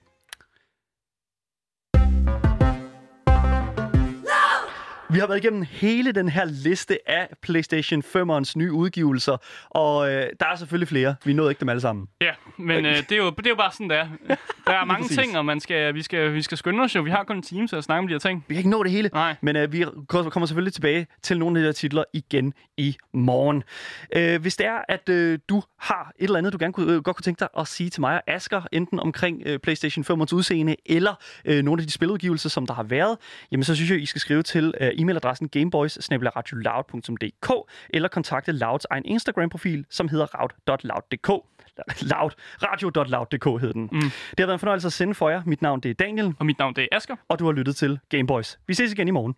Vi har været igennem hele den her liste af PlayStation 5'ernes nye udgivelser, og øh, der er selvfølgelig flere. Vi nåede ikke dem alle sammen. Ja, men øh, det, er jo, det er jo bare sådan, det er. Der er mange ting, og man skal, vi, skal, vi skal skynde os jo. Vi har kun en time til at snakke om de her ting. Vi kan ikke nå det hele, Nej. men øh, vi kommer selvfølgelig tilbage til nogle af de her titler igen i morgen. Øh, hvis det er, at øh, du har et eller andet, du gerne kunne, øh, godt kunne tænke dig at sige til mig og Asger, enten omkring øh, PlayStation 5'ernes udseende, eller øh, nogle af de spiludgivelser, som der har været, jamen så synes jeg, I skal skrive til øh, e-mailadressen gameboys eller kontakte Louds egen Instagram-profil, som hedder raud.loud.dk. Loud. Radio.loud.dk hed den. Mm. Det har været en fornøjelse at sende for jer. Mit navn det er Daniel. Og mit navn det er Asger. Og du har lyttet til Gameboys. Vi ses igen i morgen.